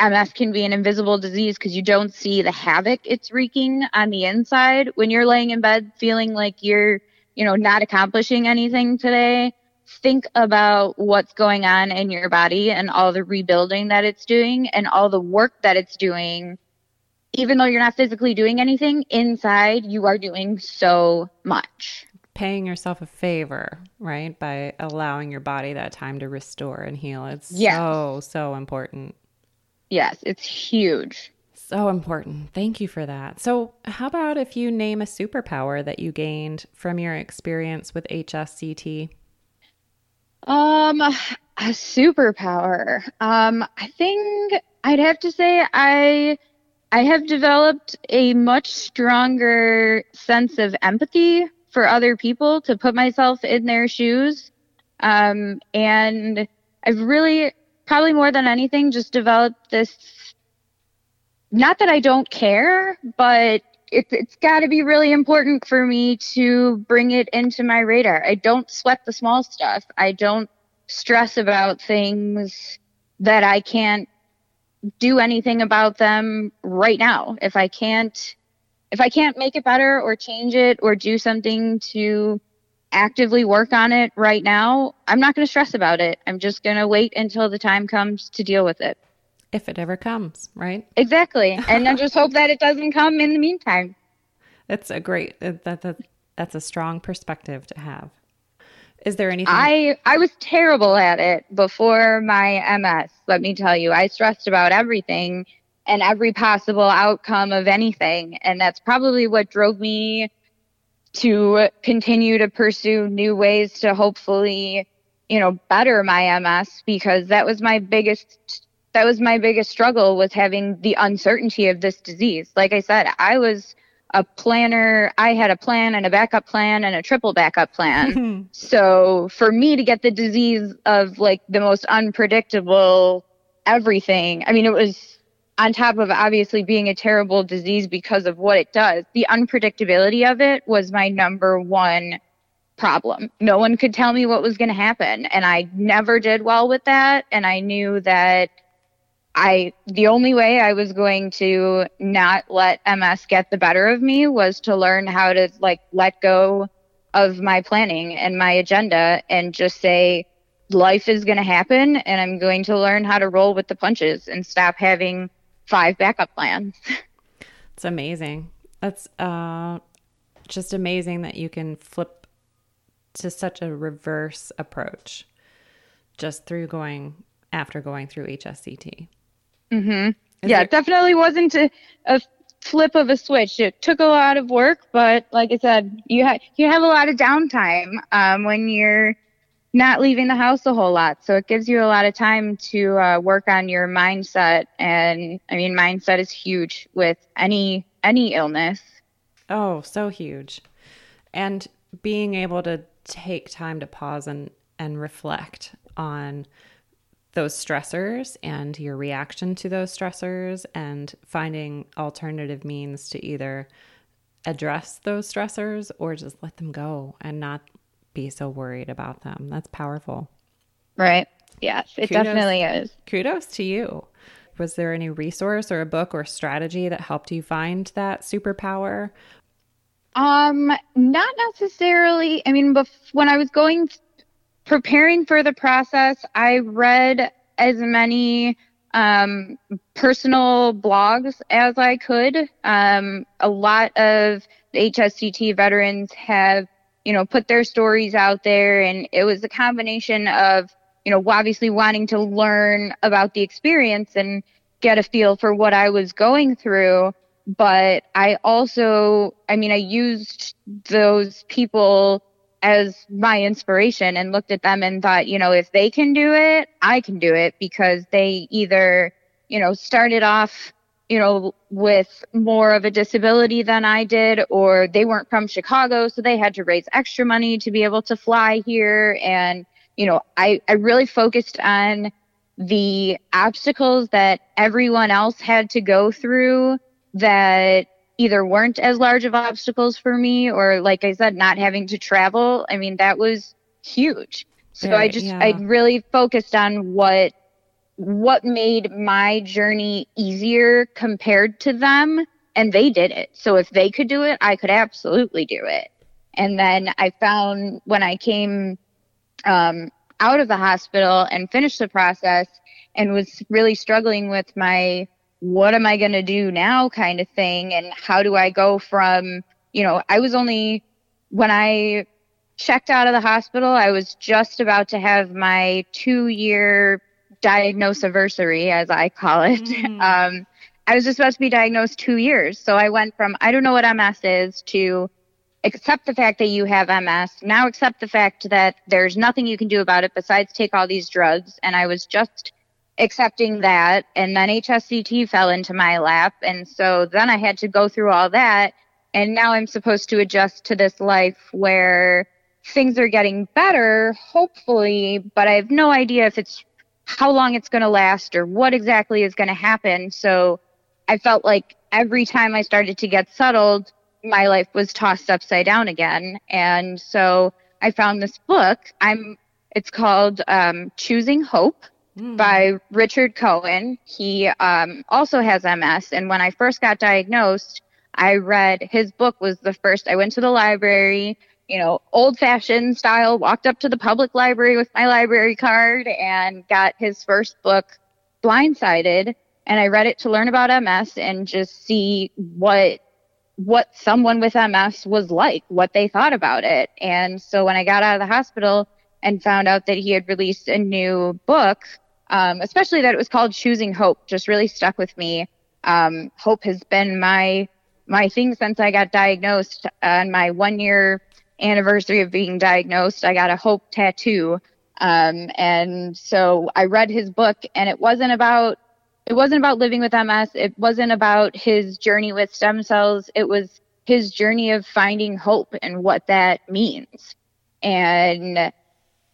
MS can be an invisible disease because you don't see the havoc it's wreaking on the inside when you're laying in bed feeling like you're you know, not accomplishing anything today, think about what's going on in your body and all the rebuilding that it's doing and all the work that it's doing, even though you're not physically doing anything, inside you are doing so much. Paying yourself a favor, right? By allowing your body that time to restore and heal. It's Yes. so, so important. Yes, it's huge. So important. Thank you for that. So, how about if you name a superpower that you gained from your experience with HSCT? Um, a superpower. Um, I think I'd have to say I I have developed a much stronger sense of empathy for other people to put myself in their shoes. Um, and I've really probably more than anything just developed this not that I don't care, but it's it's got to be really important for me to bring it into my radar. I don't sweat the small stuff. I don't stress about things that I can't do anything about them right now. If I can't if I can't make it better or change it or do something to actively work on it right now, I'm not going to stress about it. I'm just going to wait until the time comes to deal with it. If it ever comes, right? Exactly. And I just hope that it doesn't come in the meantime. That's a great uh, that, that that's a strong perspective to have. Is there anything I I was terrible at it before my MS. Let me tell you, I stressed about everything and every possible outcome of anything, and that's probably what drove me to continue to pursue new ways to hopefully, you know, better my MS because that was my biggest that was my biggest struggle was having the uncertainty of this disease. Like I said, I was a planner. I had a plan and a backup plan and a triple backup plan. so for me to get the disease of like the most unpredictable everything, I mean, it was on top of obviously being a terrible disease because of what it does. The unpredictability of it was my number one problem. No one could tell me what was going to happen. And I never did well with that. And I knew that I the only way I was going to not let MS get the better of me was to learn how to like let go of my planning and my agenda and just say life is going to happen and I'm going to learn how to roll with the punches and stop having five backup plans. It's amazing. That's uh just amazing that you can flip to such a reverse approach just through going after going through HSCT. Mhm. Is Yeah, there- it definitely wasn't a, a flip of a switch. It took a lot of work, but like I said, you ha- you have a lot of downtime um, when you're not leaving the house a whole lot. So it gives you a lot of time to uh, work on your mindset. And I mean, mindset is huge with any any illness. Oh, so huge. And being able to take time to pause and, and reflect on those stressors and your reaction to those stressors and finding alternative means to either address those stressors or just let them go and not be so worried about them. That's powerful. Right. Yes, it Kudos. definitely is. Kudos to you. Was there any resource or a book or strategy that helped you find that superpower? Um, not necessarily. I mean, bef- when I was going preparing for the process, I read as many um, personal blogs as I could. Um, a lot of the HSCT veterans have, you know, put their stories out there, and it was a combination of, you know, obviously wanting to learn about the experience and get a feel for what I was going through. But I also, I mean, I used those people as my inspiration and looked at them and thought, you know, if they can do it, I can do it because they either, you know, started off, you know, with more of a disability than I did, or they weren't from Chicago, so they had to raise extra money to be able to fly here. And, you know, I, I really focused on the obstacles that everyone else had to go through that either weren't as large of obstacles for me or like I said not having to travel I mean that was huge so I just yeah. I really focused on what what made my journey easier compared to them and they did it so if they could do it I could absolutely do it and then I found when I came um, out of the hospital and finished the process and was really struggling with my what am I going to do now kind of thing. And how do I go from, you know, I was only, when I checked out of the hospital, I was just about to have my two year diagnosis anniversary, as I call it. Mm. Um, I was just about to be diagnosed two years. So I went from, I don't know what MS is to accept the fact that you have MS, now accept the fact that there's nothing you can do about it besides take all these drugs. And I was just accepting that. And then HSCT fell into my lap. And so then I had to go through all that. And now I'm supposed to adjust to this life where things are getting better, hopefully, but I have no idea if it's how long it's going to last or what exactly is going to happen. So I felt like every time I started to get settled, my life was tossed upside down again. And so I found this book. I'm it's called um, Choosing Hope mm. by Richard Cohen. He um, also has MS. And when I first got diagnosed, I read his book was the first. I went to the library, you know, old fashioned style, walked up to the public library with my library card and got his first book, Blindsided. And I read it to learn about MS and just see what what someone with MS was like, what they thought about it. And so when I got out of the hospital and found out that he had released a new book, um, especially that it was called Choosing Hope, just really stuck with me. Um, hope has been my my thing since I got diagnosed. On my one year anniversary of being diagnosed, I got a hope tattoo. Um, and so I read his book, and it wasn't about it wasn't about living with MS. It wasn't about his journey with stem cells. It was his journey of finding hope and what that means. And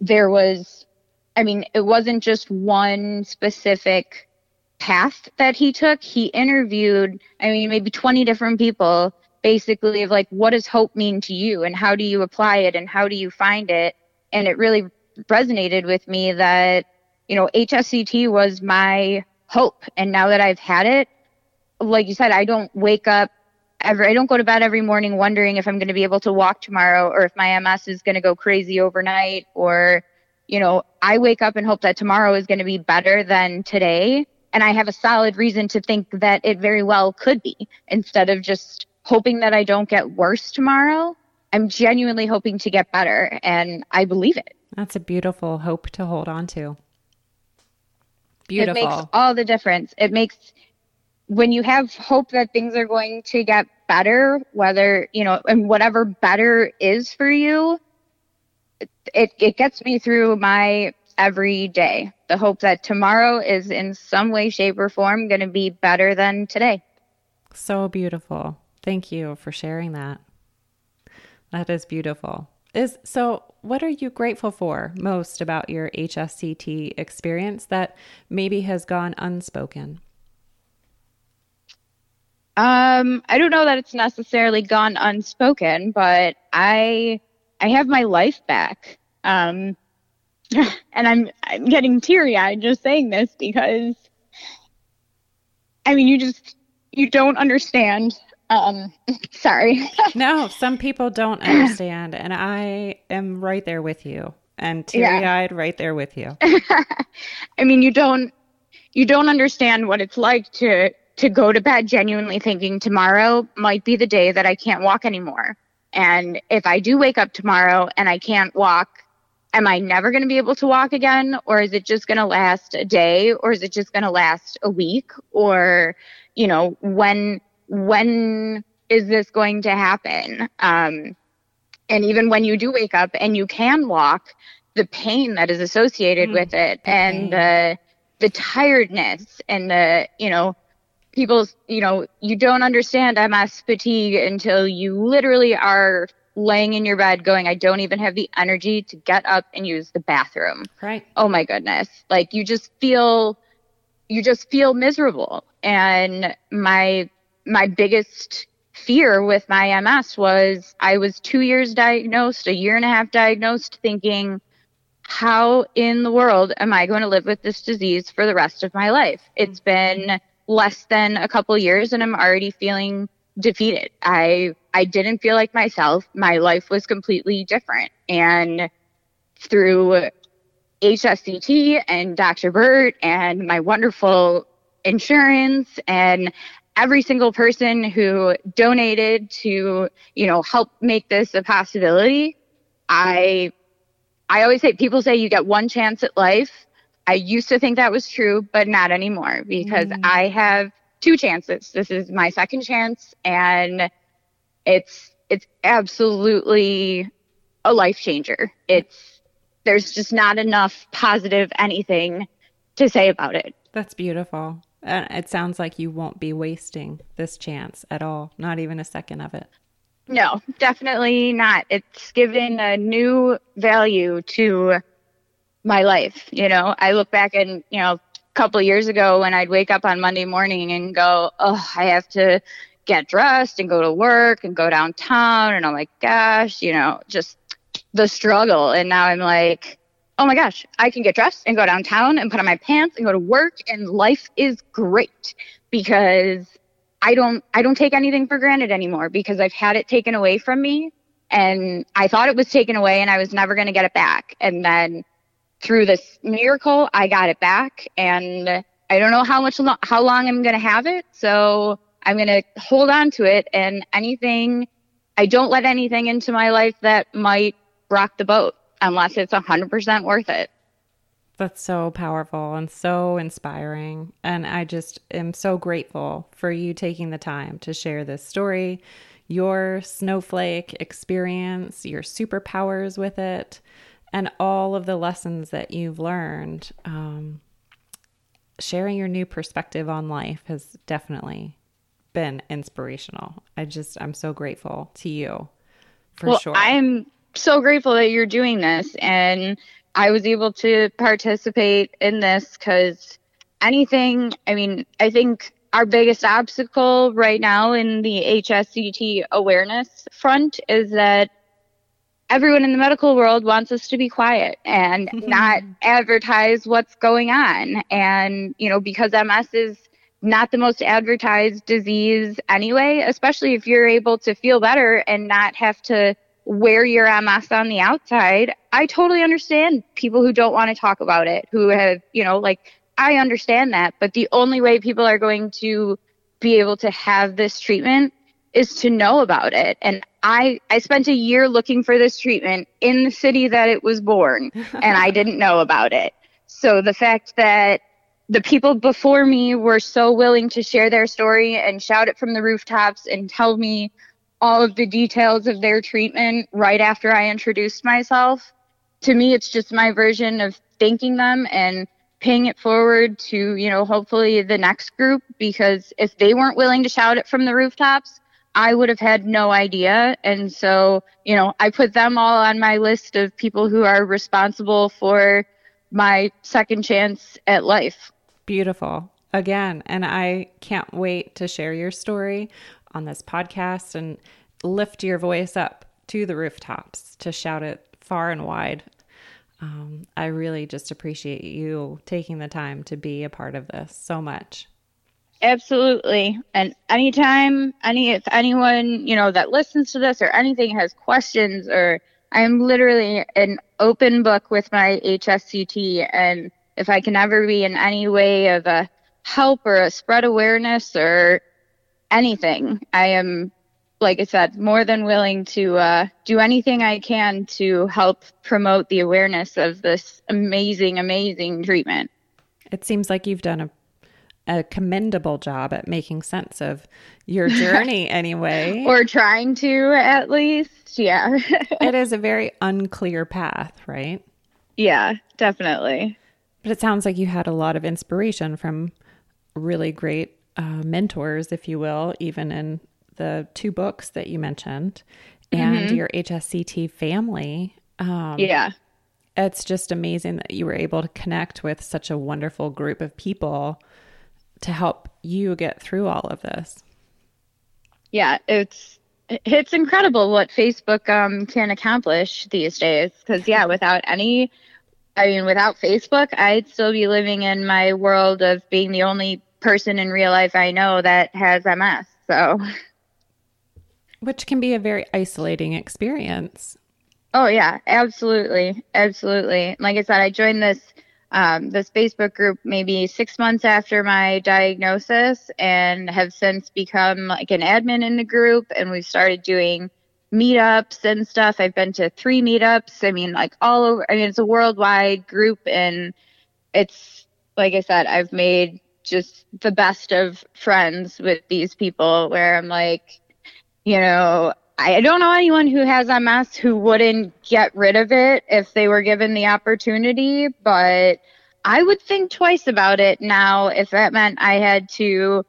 there was I mean, it wasn't just one specific path that he took. He interviewed, I mean, maybe 20 different people basically of like, what does hope mean to you and how do you apply it and how do you find it? And it really resonated with me that, you know, HSCT was my hope. And now that I've had it, like you said, I don't wake up ever, I don't go to bed every morning wondering if I'm going to be able to walk tomorrow or if my MS is going to go crazy overnight or, you know, I wake up and hope that tomorrow is going to be better than today. And I have a solid reason to think that it very well could be instead of just hoping that I don't get worse tomorrow. I'm genuinely hoping to get better and I believe it. That's a beautiful hope to hold on to. Beautiful. It makes all the difference. It makes when you have hope that things are going to get better, whether, you know, and whatever better is for you, it, it gets me through my every day. The hope that tomorrow is in some way, shape, or form going to be better than today. So beautiful. Thank you for sharing that. That is beautiful. Is so what are you grateful for most about your HSCT experience that maybe has gone unspoken? Um, I don't know that it's necessarily gone unspoken, but I I have my life back. Um, and I'm I'm getting teary eyed just saying this because I mean you just you don't understand. Um, sorry. no, some people don't understand, and I am right there with you, and teary eyed yeah. right there with you. I mean, you don't you don't understand what it's like to to go to bed genuinely thinking tomorrow might be the day that I can't walk anymore. And if I do wake up tomorrow and I can't walk, am I never going to be able to walk again? Or is it just going to last a day? Or is it just going to last a week? Or, you know, when, when is this going to happen? Um, and even when you do wake up and you can walk, the pain that is associated mm, with it and the, the tiredness and the, you know, people's, you know, you don't understand MS fatigue until you literally are laying in your bed going, I don't even have the energy to get up and use the bathroom. Right. Oh my goodness. Like you just feel, you just feel miserable. And my, my biggest fear with my MS was I was two years diagnosed, a year and a half diagnosed, thinking, how in the world am I going to live with this disease for the rest of my life? It's been less than a couple years and I'm already feeling defeated. I I didn't feel like myself. My life was completely different. And through HSCT and Dr. Burt and my wonderful insurance and every single person who donated to, you know, help make this a possibility. I I always say people say you get one chance at life. I used to think that was true, but not anymore because mm. I have two chances. This is my second chance and it's it's absolutely a life changer. It's there's just not enough positive anything to say about it. That's beautiful. It sounds like you won't be wasting this chance at all, not even a second of it. No, definitely not. It's given a new value to my life. You know, I look back and, you know, a couple of years ago when I'd wake up on Monday morning and go, oh, I have to get dressed and go to work and go downtown. And I'm like, gosh, you know, just the struggle. And now I'm like, oh my gosh, I can get dressed and go downtown and put on my pants and go to work and life is great because I don't I don't take anything for granted anymore because I've had it taken away from me and I thought it was taken away and I was never going to get it back. And then through this miracle, I got it back and I don't know how much lo- how long I'm going to have it. So I'm going to hold on to it and anything I don't let anything into my life that might rock the boat unless it's 100% worth it. That's so powerful and so inspiring. And I just am so grateful for you taking the time to share this story, your snowflake experience, your superpowers with it, and all of the lessons that you've learned. Um, sharing your new perspective on life has definitely been inspirational. I just, I'm so grateful to you for well, sure. I'm so grateful that you're doing this. And I was able to participate in this because anything, I mean, I think our biggest obstacle right now in the HSCT awareness front is that everyone in the medical world wants us to be quiet and not advertise what's going on. And, you know, because MS is not the most advertised disease anyway, especially if you're able to feel better and not have to wear your MS on the outside. I totally understand people who don't want to talk about it, who have, you know, like I understand that, but the only way people are going to be able to have this treatment is to know about it. And I I spent a year looking for this treatment in the city that it was born and I didn't know about it. So the fact that the people before me were so willing to share their story and shout it from the rooftops and tell me all of the details of their treatment right after I introduced myself. To me, it's just my version of thanking them and paying it forward to, you know, hopefully the next group because if they weren't willing to shout it from the rooftops, I would have had no idea. And so, you know, I put them all on my list of people who are responsible for my second chance at life. Beautiful. Again, and I can't wait to share your story on this podcast and lift your voice up to the rooftops to shout it far and wide. Um, I really just appreciate you taking the time to be a part of this so much. Absolutely. And anytime any if anyone, you know, that listens to this or anything has questions or I'm literally an open book with my HSCT and if I can ever be in any way of a help or a spread awareness or anything, I am, like I said, more than willing to uh, do anything I can to help promote the awareness of this amazing, amazing treatment. It seems like you've done a a commendable job at making sense of your journey anyway. or trying to at least. Yeah. it is a very unclear path, right? Yeah, definitely. But it sounds like you had a lot of inspiration from really great uh, mentors, if you will, even in the two books that you mentioned and mm-hmm. your HSCT family. Um, yeah. It's just amazing that you were able to connect with such a wonderful group of people to help you get through all of this. Yeah, it's it's incredible what Facebook um, can accomplish these days. Because yeah, without any I mean, without Facebook, I'd still be living in my world of being the only person in real life I know that has MS. So, which can be a very isolating experience. Oh yeah, absolutely, absolutely. Like I said, I joined this um, this Facebook group maybe six months after my diagnosis, and have since become like an admin in the group. And we've started doing meetups and stuff. I've been to three meetups. I mean, like all over. I mean, it's a worldwide group, and it's like I said, I've made just the best of friends with these people. Where I'm like, you know, I don't know anyone who has MS who wouldn't get rid of it if they were given the opportunity, but I would think twice about it now if that meant I had to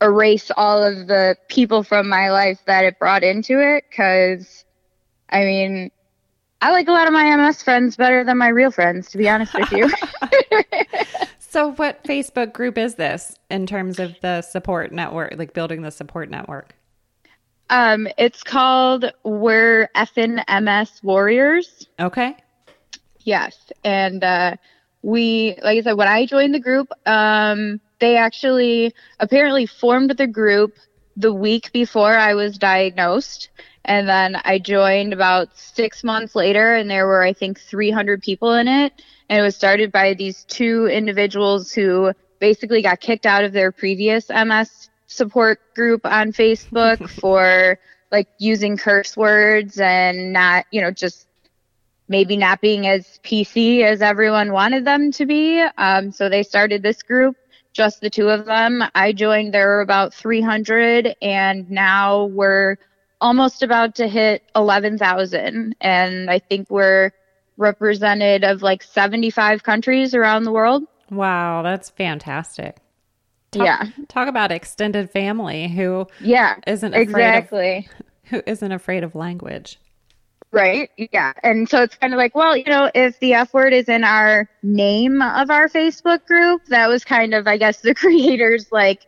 erase all of the people from my life that it brought into it. Because, I mean, I like a lot of my MS friends better than my real friends, to be honest with you. so, what Facebook group is this in terms of the support network, like building the support network? Um, it's called We're Effin MS Warriors. Okay. Yes, and uh, we, like I said, when I joined the group, um, they actually apparently formed the group the week before I was diagnosed. And then I joined about six months later, and there were, I think, 300 people in it. And it was started by these two individuals who basically got kicked out of their previous MS support group on Facebook for like using curse words and not, you know, just maybe not being as PC as everyone wanted them to be. Um, so they started this group, just the two of them. I joined, there were about 300, and now we're almost about to hit 11,000. And I think we're represented of like 75 countries around the world. Wow, that's fantastic. Talk, yeah. Talk about extended family who yeah isn't exactly of, who isn't afraid of language. Right. Yeah. And so it's kind of like, well, you know, if the F word is in our name of our Facebook group, that was kind of, I guess, the creators like,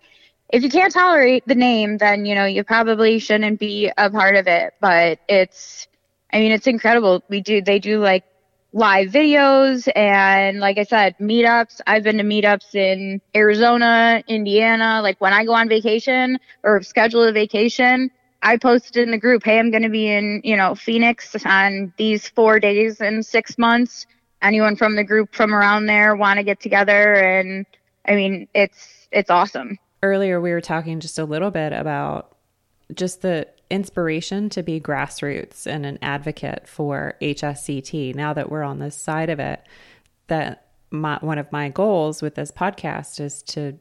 if you can't tolerate the name, then, you know, you probably shouldn't be a part of it. But it's, I mean, it's incredible. We do, they do like live videos and like I said, meetups. I've been to meetups in Arizona, Indiana. Like when I go on vacation or schedule a vacation, I posted in the group, hey, I'm going to be in, you know, Phoenix on these four days in six months. Anyone from the group from around there want to get together? And I mean, it's, it's awesome. Earlier, we were talking just a little bit about just the inspiration to be grassroots and an advocate for HSCT. Now that we're on this side of it, that my, one of my goals with this podcast is to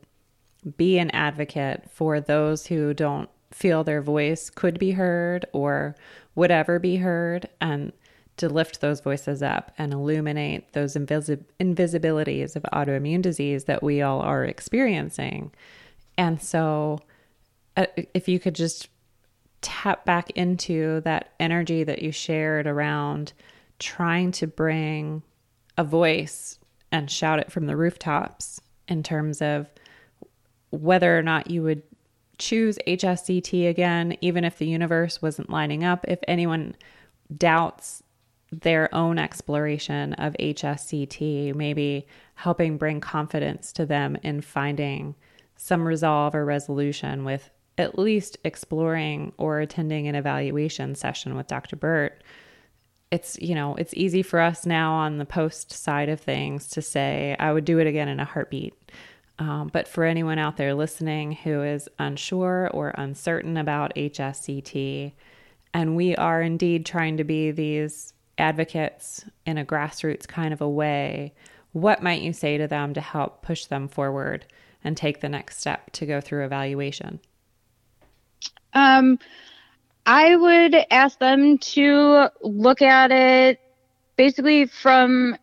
be an advocate for those who don't feel their voice could be heard or would ever be heard and to lift those voices up and illuminate those invisi- invisibilities of autoimmune disease that we all are experiencing. And so, uh, if you could just tap back into that energy that you shared around trying to bring a voice and shout it from the rooftops in terms of whether or not you would choose HSCT again, even if the universe wasn't lining up. If anyone doubts their own exploration of HSCT, maybe helping bring confidence to them in finding some resolve or resolution with at least exploring or attending an evaluation session with Dr. Burt. It's, you know, it's easy for us now on the post side of things to say, I would do it again in a heartbeat. Um, but for anyone out there listening who is unsure or uncertain about HSCT, and we are indeed trying to be these advocates in a grassroots kind of a way, what might you say to them to help push them forward and take the next step to go through evaluation? Um, I would ask them to look at it basically from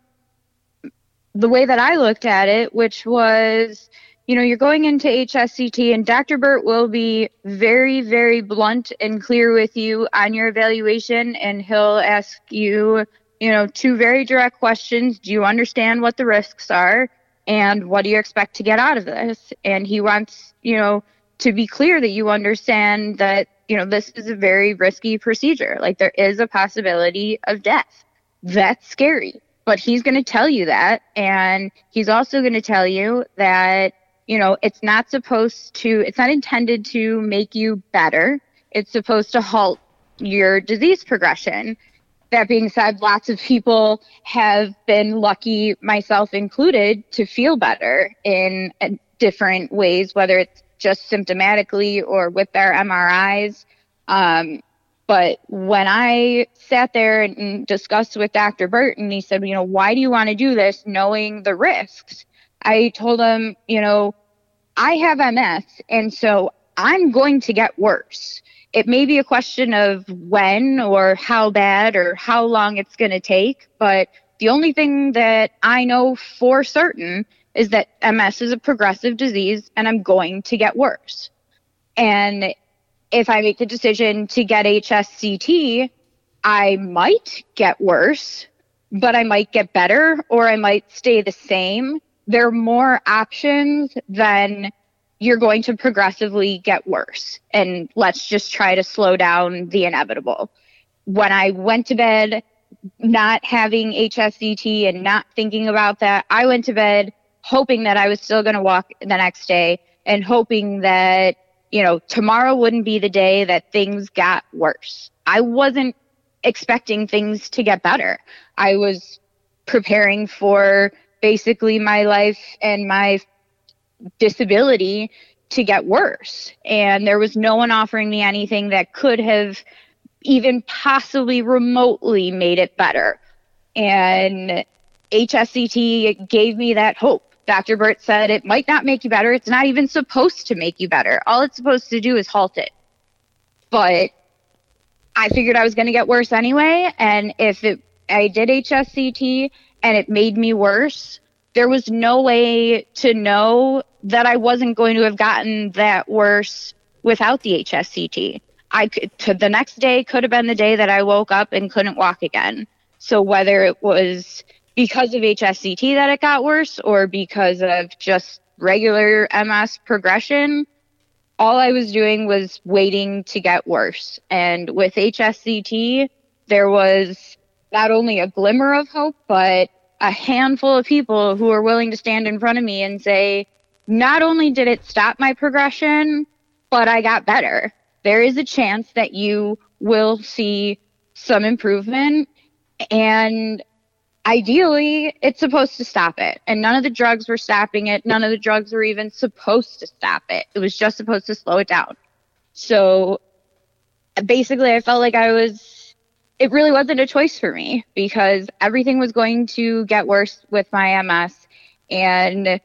the way that I looked at it, which was, you know, you're going into HSCT and Dr. Burt will be very, very blunt and clear with you on your evaluation and he'll ask you, you know, two very direct questions. Do you understand what the risks are? And what do you expect to get out of this? And he wants, you know, to be clear that you understand that, you know, this is a very risky procedure. Like there is a possibility of death. That's scary. But he's going to tell you that. And he's also going to tell you that, you know, it's not supposed to, it's not intended to make you better. It's supposed to halt your disease progression. That being said, lots of people have been lucky, myself included, to feel better in uh, different ways, whether it's just symptomatically or with their MRIs. Um, but when I sat there and discussed with Dr. Burton, he said, you know, why do you want to do this knowing the risks? I told him, you know, I have MS and so I'm going to get worse. It may be a question of when or how bad or how long it's going to take, but the only thing that I know for certain is that MS is a progressive disease and I'm going to get worse. And if I make the decision to get HSCT, I might get worse, but I might get better or I might stay the same. There are more options than you're going to progressively get worse. And let's just try to slow down the inevitable. When I went to bed, not having HSCT and not thinking about that, I went to bed hoping that I was still going to walk the next day and hoping that you know, tomorrow wouldn't be the day that things got worse. I wasn't expecting things to get better. I was preparing for basically my life and my disability to get worse. And there was no one offering me anything that could have even possibly remotely made it better. And HSCT gave me that hope. Dr. Burt said it might not make you better. It's not even supposed to make you better. All it's supposed to do is halt it. But I figured I was going to get worse anyway. And if it, I did HSCT and it made me worse, there was no way to know that I wasn't going to have gotten that worse without the HSCT. I could, to the next day could have been the day that I woke up and couldn't walk again. So whether it was because of HSCT that it got worse or because of just regular MS progression, all I was doing was waiting to get worse. And with HSCT, there was not only a glimmer of hope, but a handful of people who were willing to stand in front of me and say, not only did it stop my progression, but I got better. There is a chance that you will see some improvement. And ideally it's supposed to stop it and none of the drugs were stopping it none of the drugs were even supposed to stop it it was just supposed to slow it down so basically i felt like i was it really wasn't a choice for me because everything was going to get worse with my ms and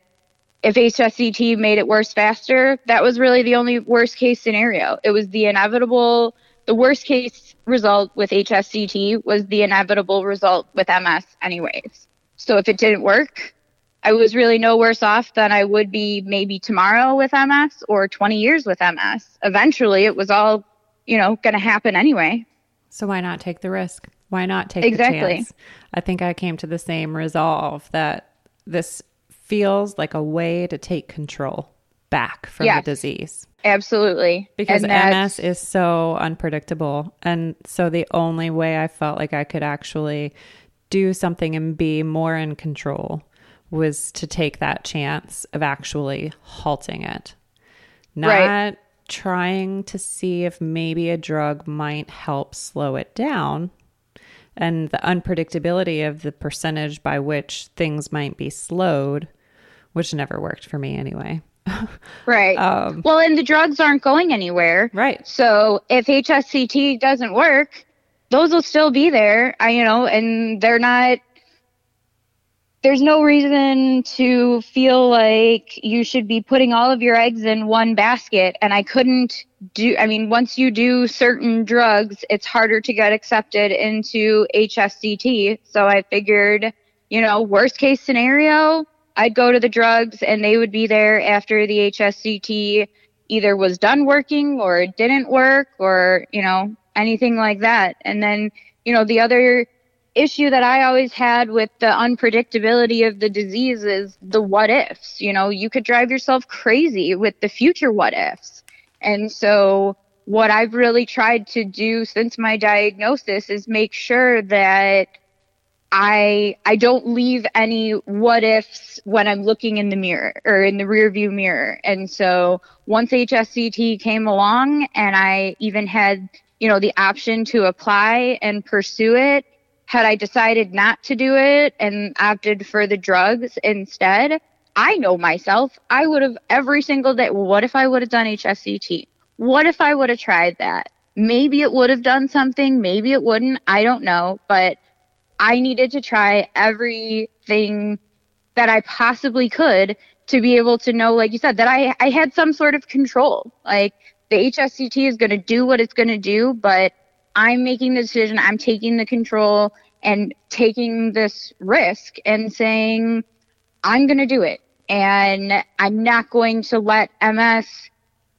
if hsct made it worse faster that was really the only worst case scenario it was the inevitable the worst case result with HSCT was the inevitable result with MS, anyways. So if it didn't work, I was really no worse off than I would be maybe tomorrow with MS or 20 years with MS. Eventually, it was all, you know, going to happen anyway. So why not take the risk? Why not take exactly. the chance? I think I came to the same resolve that this feels like a way to take control back from yes, the disease. Absolutely. Because MS is so unpredictable. And so the only way I felt like I could actually do something and be more in control was to take that chance of actually halting it. Not right. trying to see if maybe a drug might help slow it down and the unpredictability of the percentage by which things might be slowed, which never worked for me anyway right. Um, well, and the drugs aren't going anywhere. Right. So if HSCT doesn't work, those will still be there. I, you know, and they're not. There's no reason to feel like you should be putting all of your eggs in one basket. And I couldn't do. I mean, once you do certain drugs, it's harder to get accepted into HSCT. So I figured, you know, worst case scenario, I'd go to the drugs and they would be there after the HSCT either was done working or didn't work or, you know, anything like that. And then, you know, the other issue that I always had with the unpredictability of the disease is the what ifs. You know, you could drive yourself crazy with the future what ifs. And so, what I've really tried to do since my diagnosis is make sure that I I don't leave any what ifs when I'm looking in the mirror or in the rear view mirror. And so once HSCT came along and I even had, you know, the option to apply and pursue it, had I decided not to do it and opted for the drugs instead, I know myself, I would have every single day. Well, what if I would have done HSCT? What if I would have tried that? Maybe it would have done something, maybe it wouldn't. I don't know. But I needed to try everything that I possibly could to be able to know, like you said, that I, I had some sort of control. Like the HSCT is going to do what it's going to do, but I'm making the decision, I'm taking the control and taking this risk and saying, I'm going to do it. And I'm not going to let MS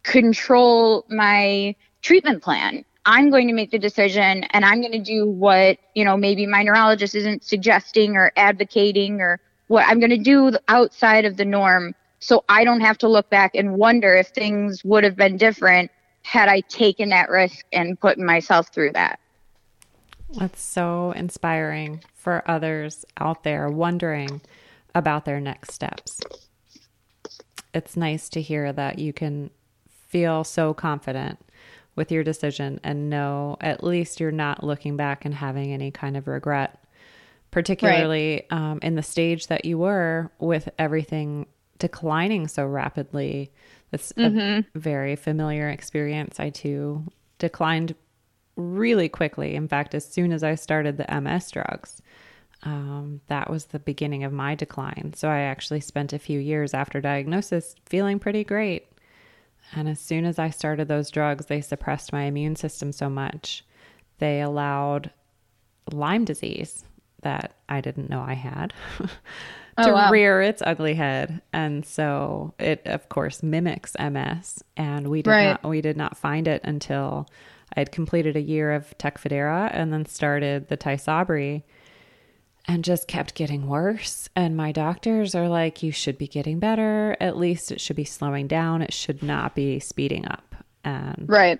control my treatment plan. I'm going to make the decision and I'm going to do what, you know, maybe my neurologist isn't suggesting or advocating or what I'm going to do outside of the norm so I don't have to look back and wonder if things would have been different had I taken that risk and put myself through that. That's so inspiring for others out there wondering about their next steps. It's nice to hear that you can feel so confident with your decision and know at least you're not looking back and having any kind of regret, particularly right. um, in the stage that you were with everything declining so rapidly. That's mm-hmm. a very familiar experience. I too declined really quickly. In fact, as soon as I started the MS drugs, um, that was the beginning of my decline. So I actually spent a few years after diagnosis feeling pretty great. And as soon as I started those drugs, they suppressed my immune system so much. They allowed Lyme disease that I didn't know I had oh, to wow. rear its ugly head. And so it of course mimics MS and we did right. not we did not find it until I had completed a year of Tecfidera and then started the Tysabri and just kept getting worse. And my doctors are like, you should be getting better. At least it should be slowing down. It should not be speeding up. And right.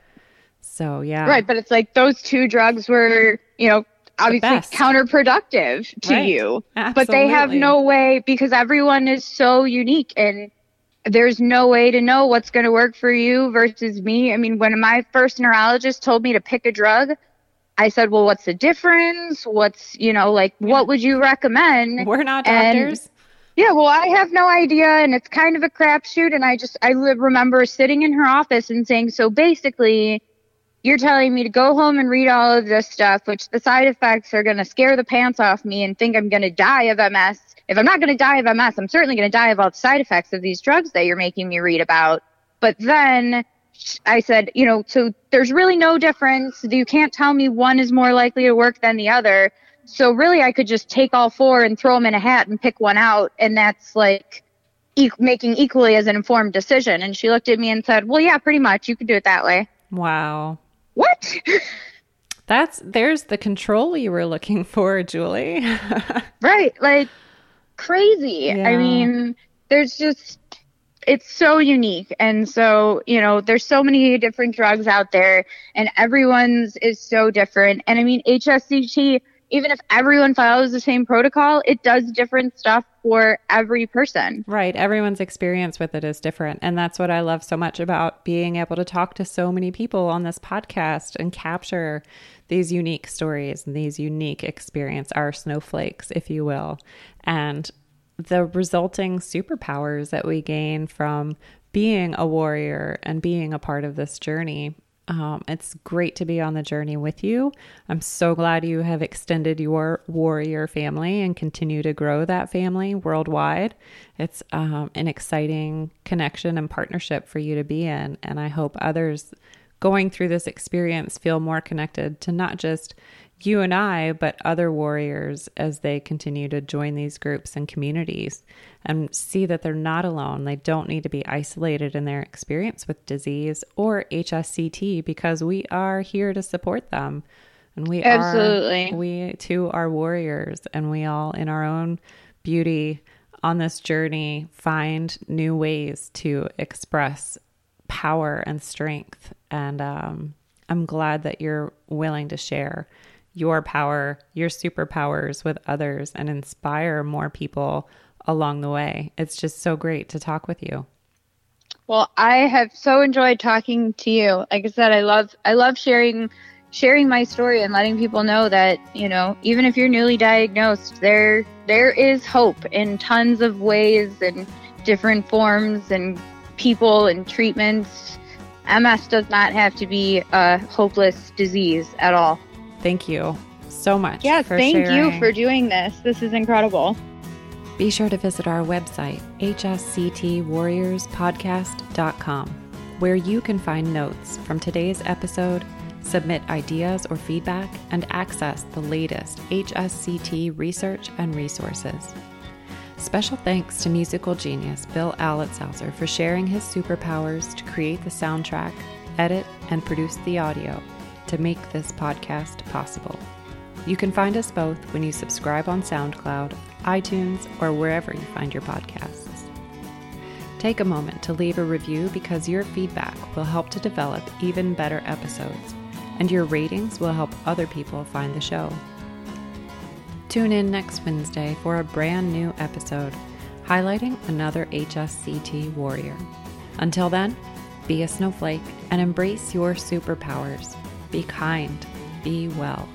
So, yeah. Right. But it's like those two drugs were, you know, obviously counterproductive to right. you. Absolutely. But they have no way because everyone is so unique and there's no way to know what's going to work for you versus me. I mean, when my first neurologist told me to pick a drug, I said, well, what's the difference? What's, you know, like, yeah. what would you recommend? We're not doctors. And, yeah, well, I have no idea, and it's kind of a crapshoot. And I just, I remember sitting in her office and saying, so basically, you're telling me to go home and read all of this stuff, which the side effects are going to scare the pants off me and think I'm going to die of MS. If I'm not going to die of MS, I'm certainly going to die of all the side effects of these drugs that you're making me read about. But then I said, you know, so there's really no difference. You can't tell me one is more likely to work than the other. So really, I could just take all four and throw them in a hat and pick one out, and that's like e- making equally as an informed decision. And she looked at me and said, "Well, yeah, pretty much. You could do it that way." Wow. What? that's there's the control you were looking for, Julie. right, like crazy. Yeah. I mean, there's just it's so unique. And so you know there's so many different drugs out there and everyone's is so different. And i mean hsct even if everyone follows the same protocol it does different stuff for every person. Right. Everyone's experience with it is different. And that's what i love so much about being able to talk to so many people on this podcast and capture these unique stories and these unique experience our snowflakes if you will. And the resulting superpowers that we gain from being a warrior and being a part of this journey. Um, it's great to be on the journey with you. I'm so glad you have extended your warrior family and continue to grow that family worldwide. It's um, an exciting connection and partnership for you to be in. And I hope others going through this experience feel more connected to not just you and I, but other warriors as they continue to join these groups and communities and see that they're not alone. They don't need to be isolated in their experience with disease or HSCT because we are here to support them. And we Absolutely. are we too are warriors and we all in our own beauty on this journey find new ways to express power and strength. And um, I'm glad that you're willing to share your power, your superpowers with others and inspire more people along the way. It's just so great to talk with you. Well, I have so enjoyed talking to you. Like I said, I love I love sharing sharing my story and letting people know that you know even if you're newly diagnosed there there is hope in tons of ways and different forms and people and treatments ms does not have to be a hopeless disease at all thank you so much yes thank sharing. you for doing this this is incredible be sure to visit our website hsctwarriorspodcast.com where you can find notes from today's episode submit ideas or feedback, and access the latest HSCT research and resources. Special thanks to musical genius Bill Alitzhauser for sharing his superpowers to create the soundtrack, edit, and produce the audio to make this podcast possible. You can find us both when you subscribe on SoundCloud, iTunes, or wherever you find your podcasts. Take a moment to leave a review because your feedback will help to develop even better episodes and your ratings will help other people find the show. Tune in next Wednesday for a brand new episode highlighting another HSCT warrior. Until then, be a snowflake and embrace your superpowers. Be kind, be well.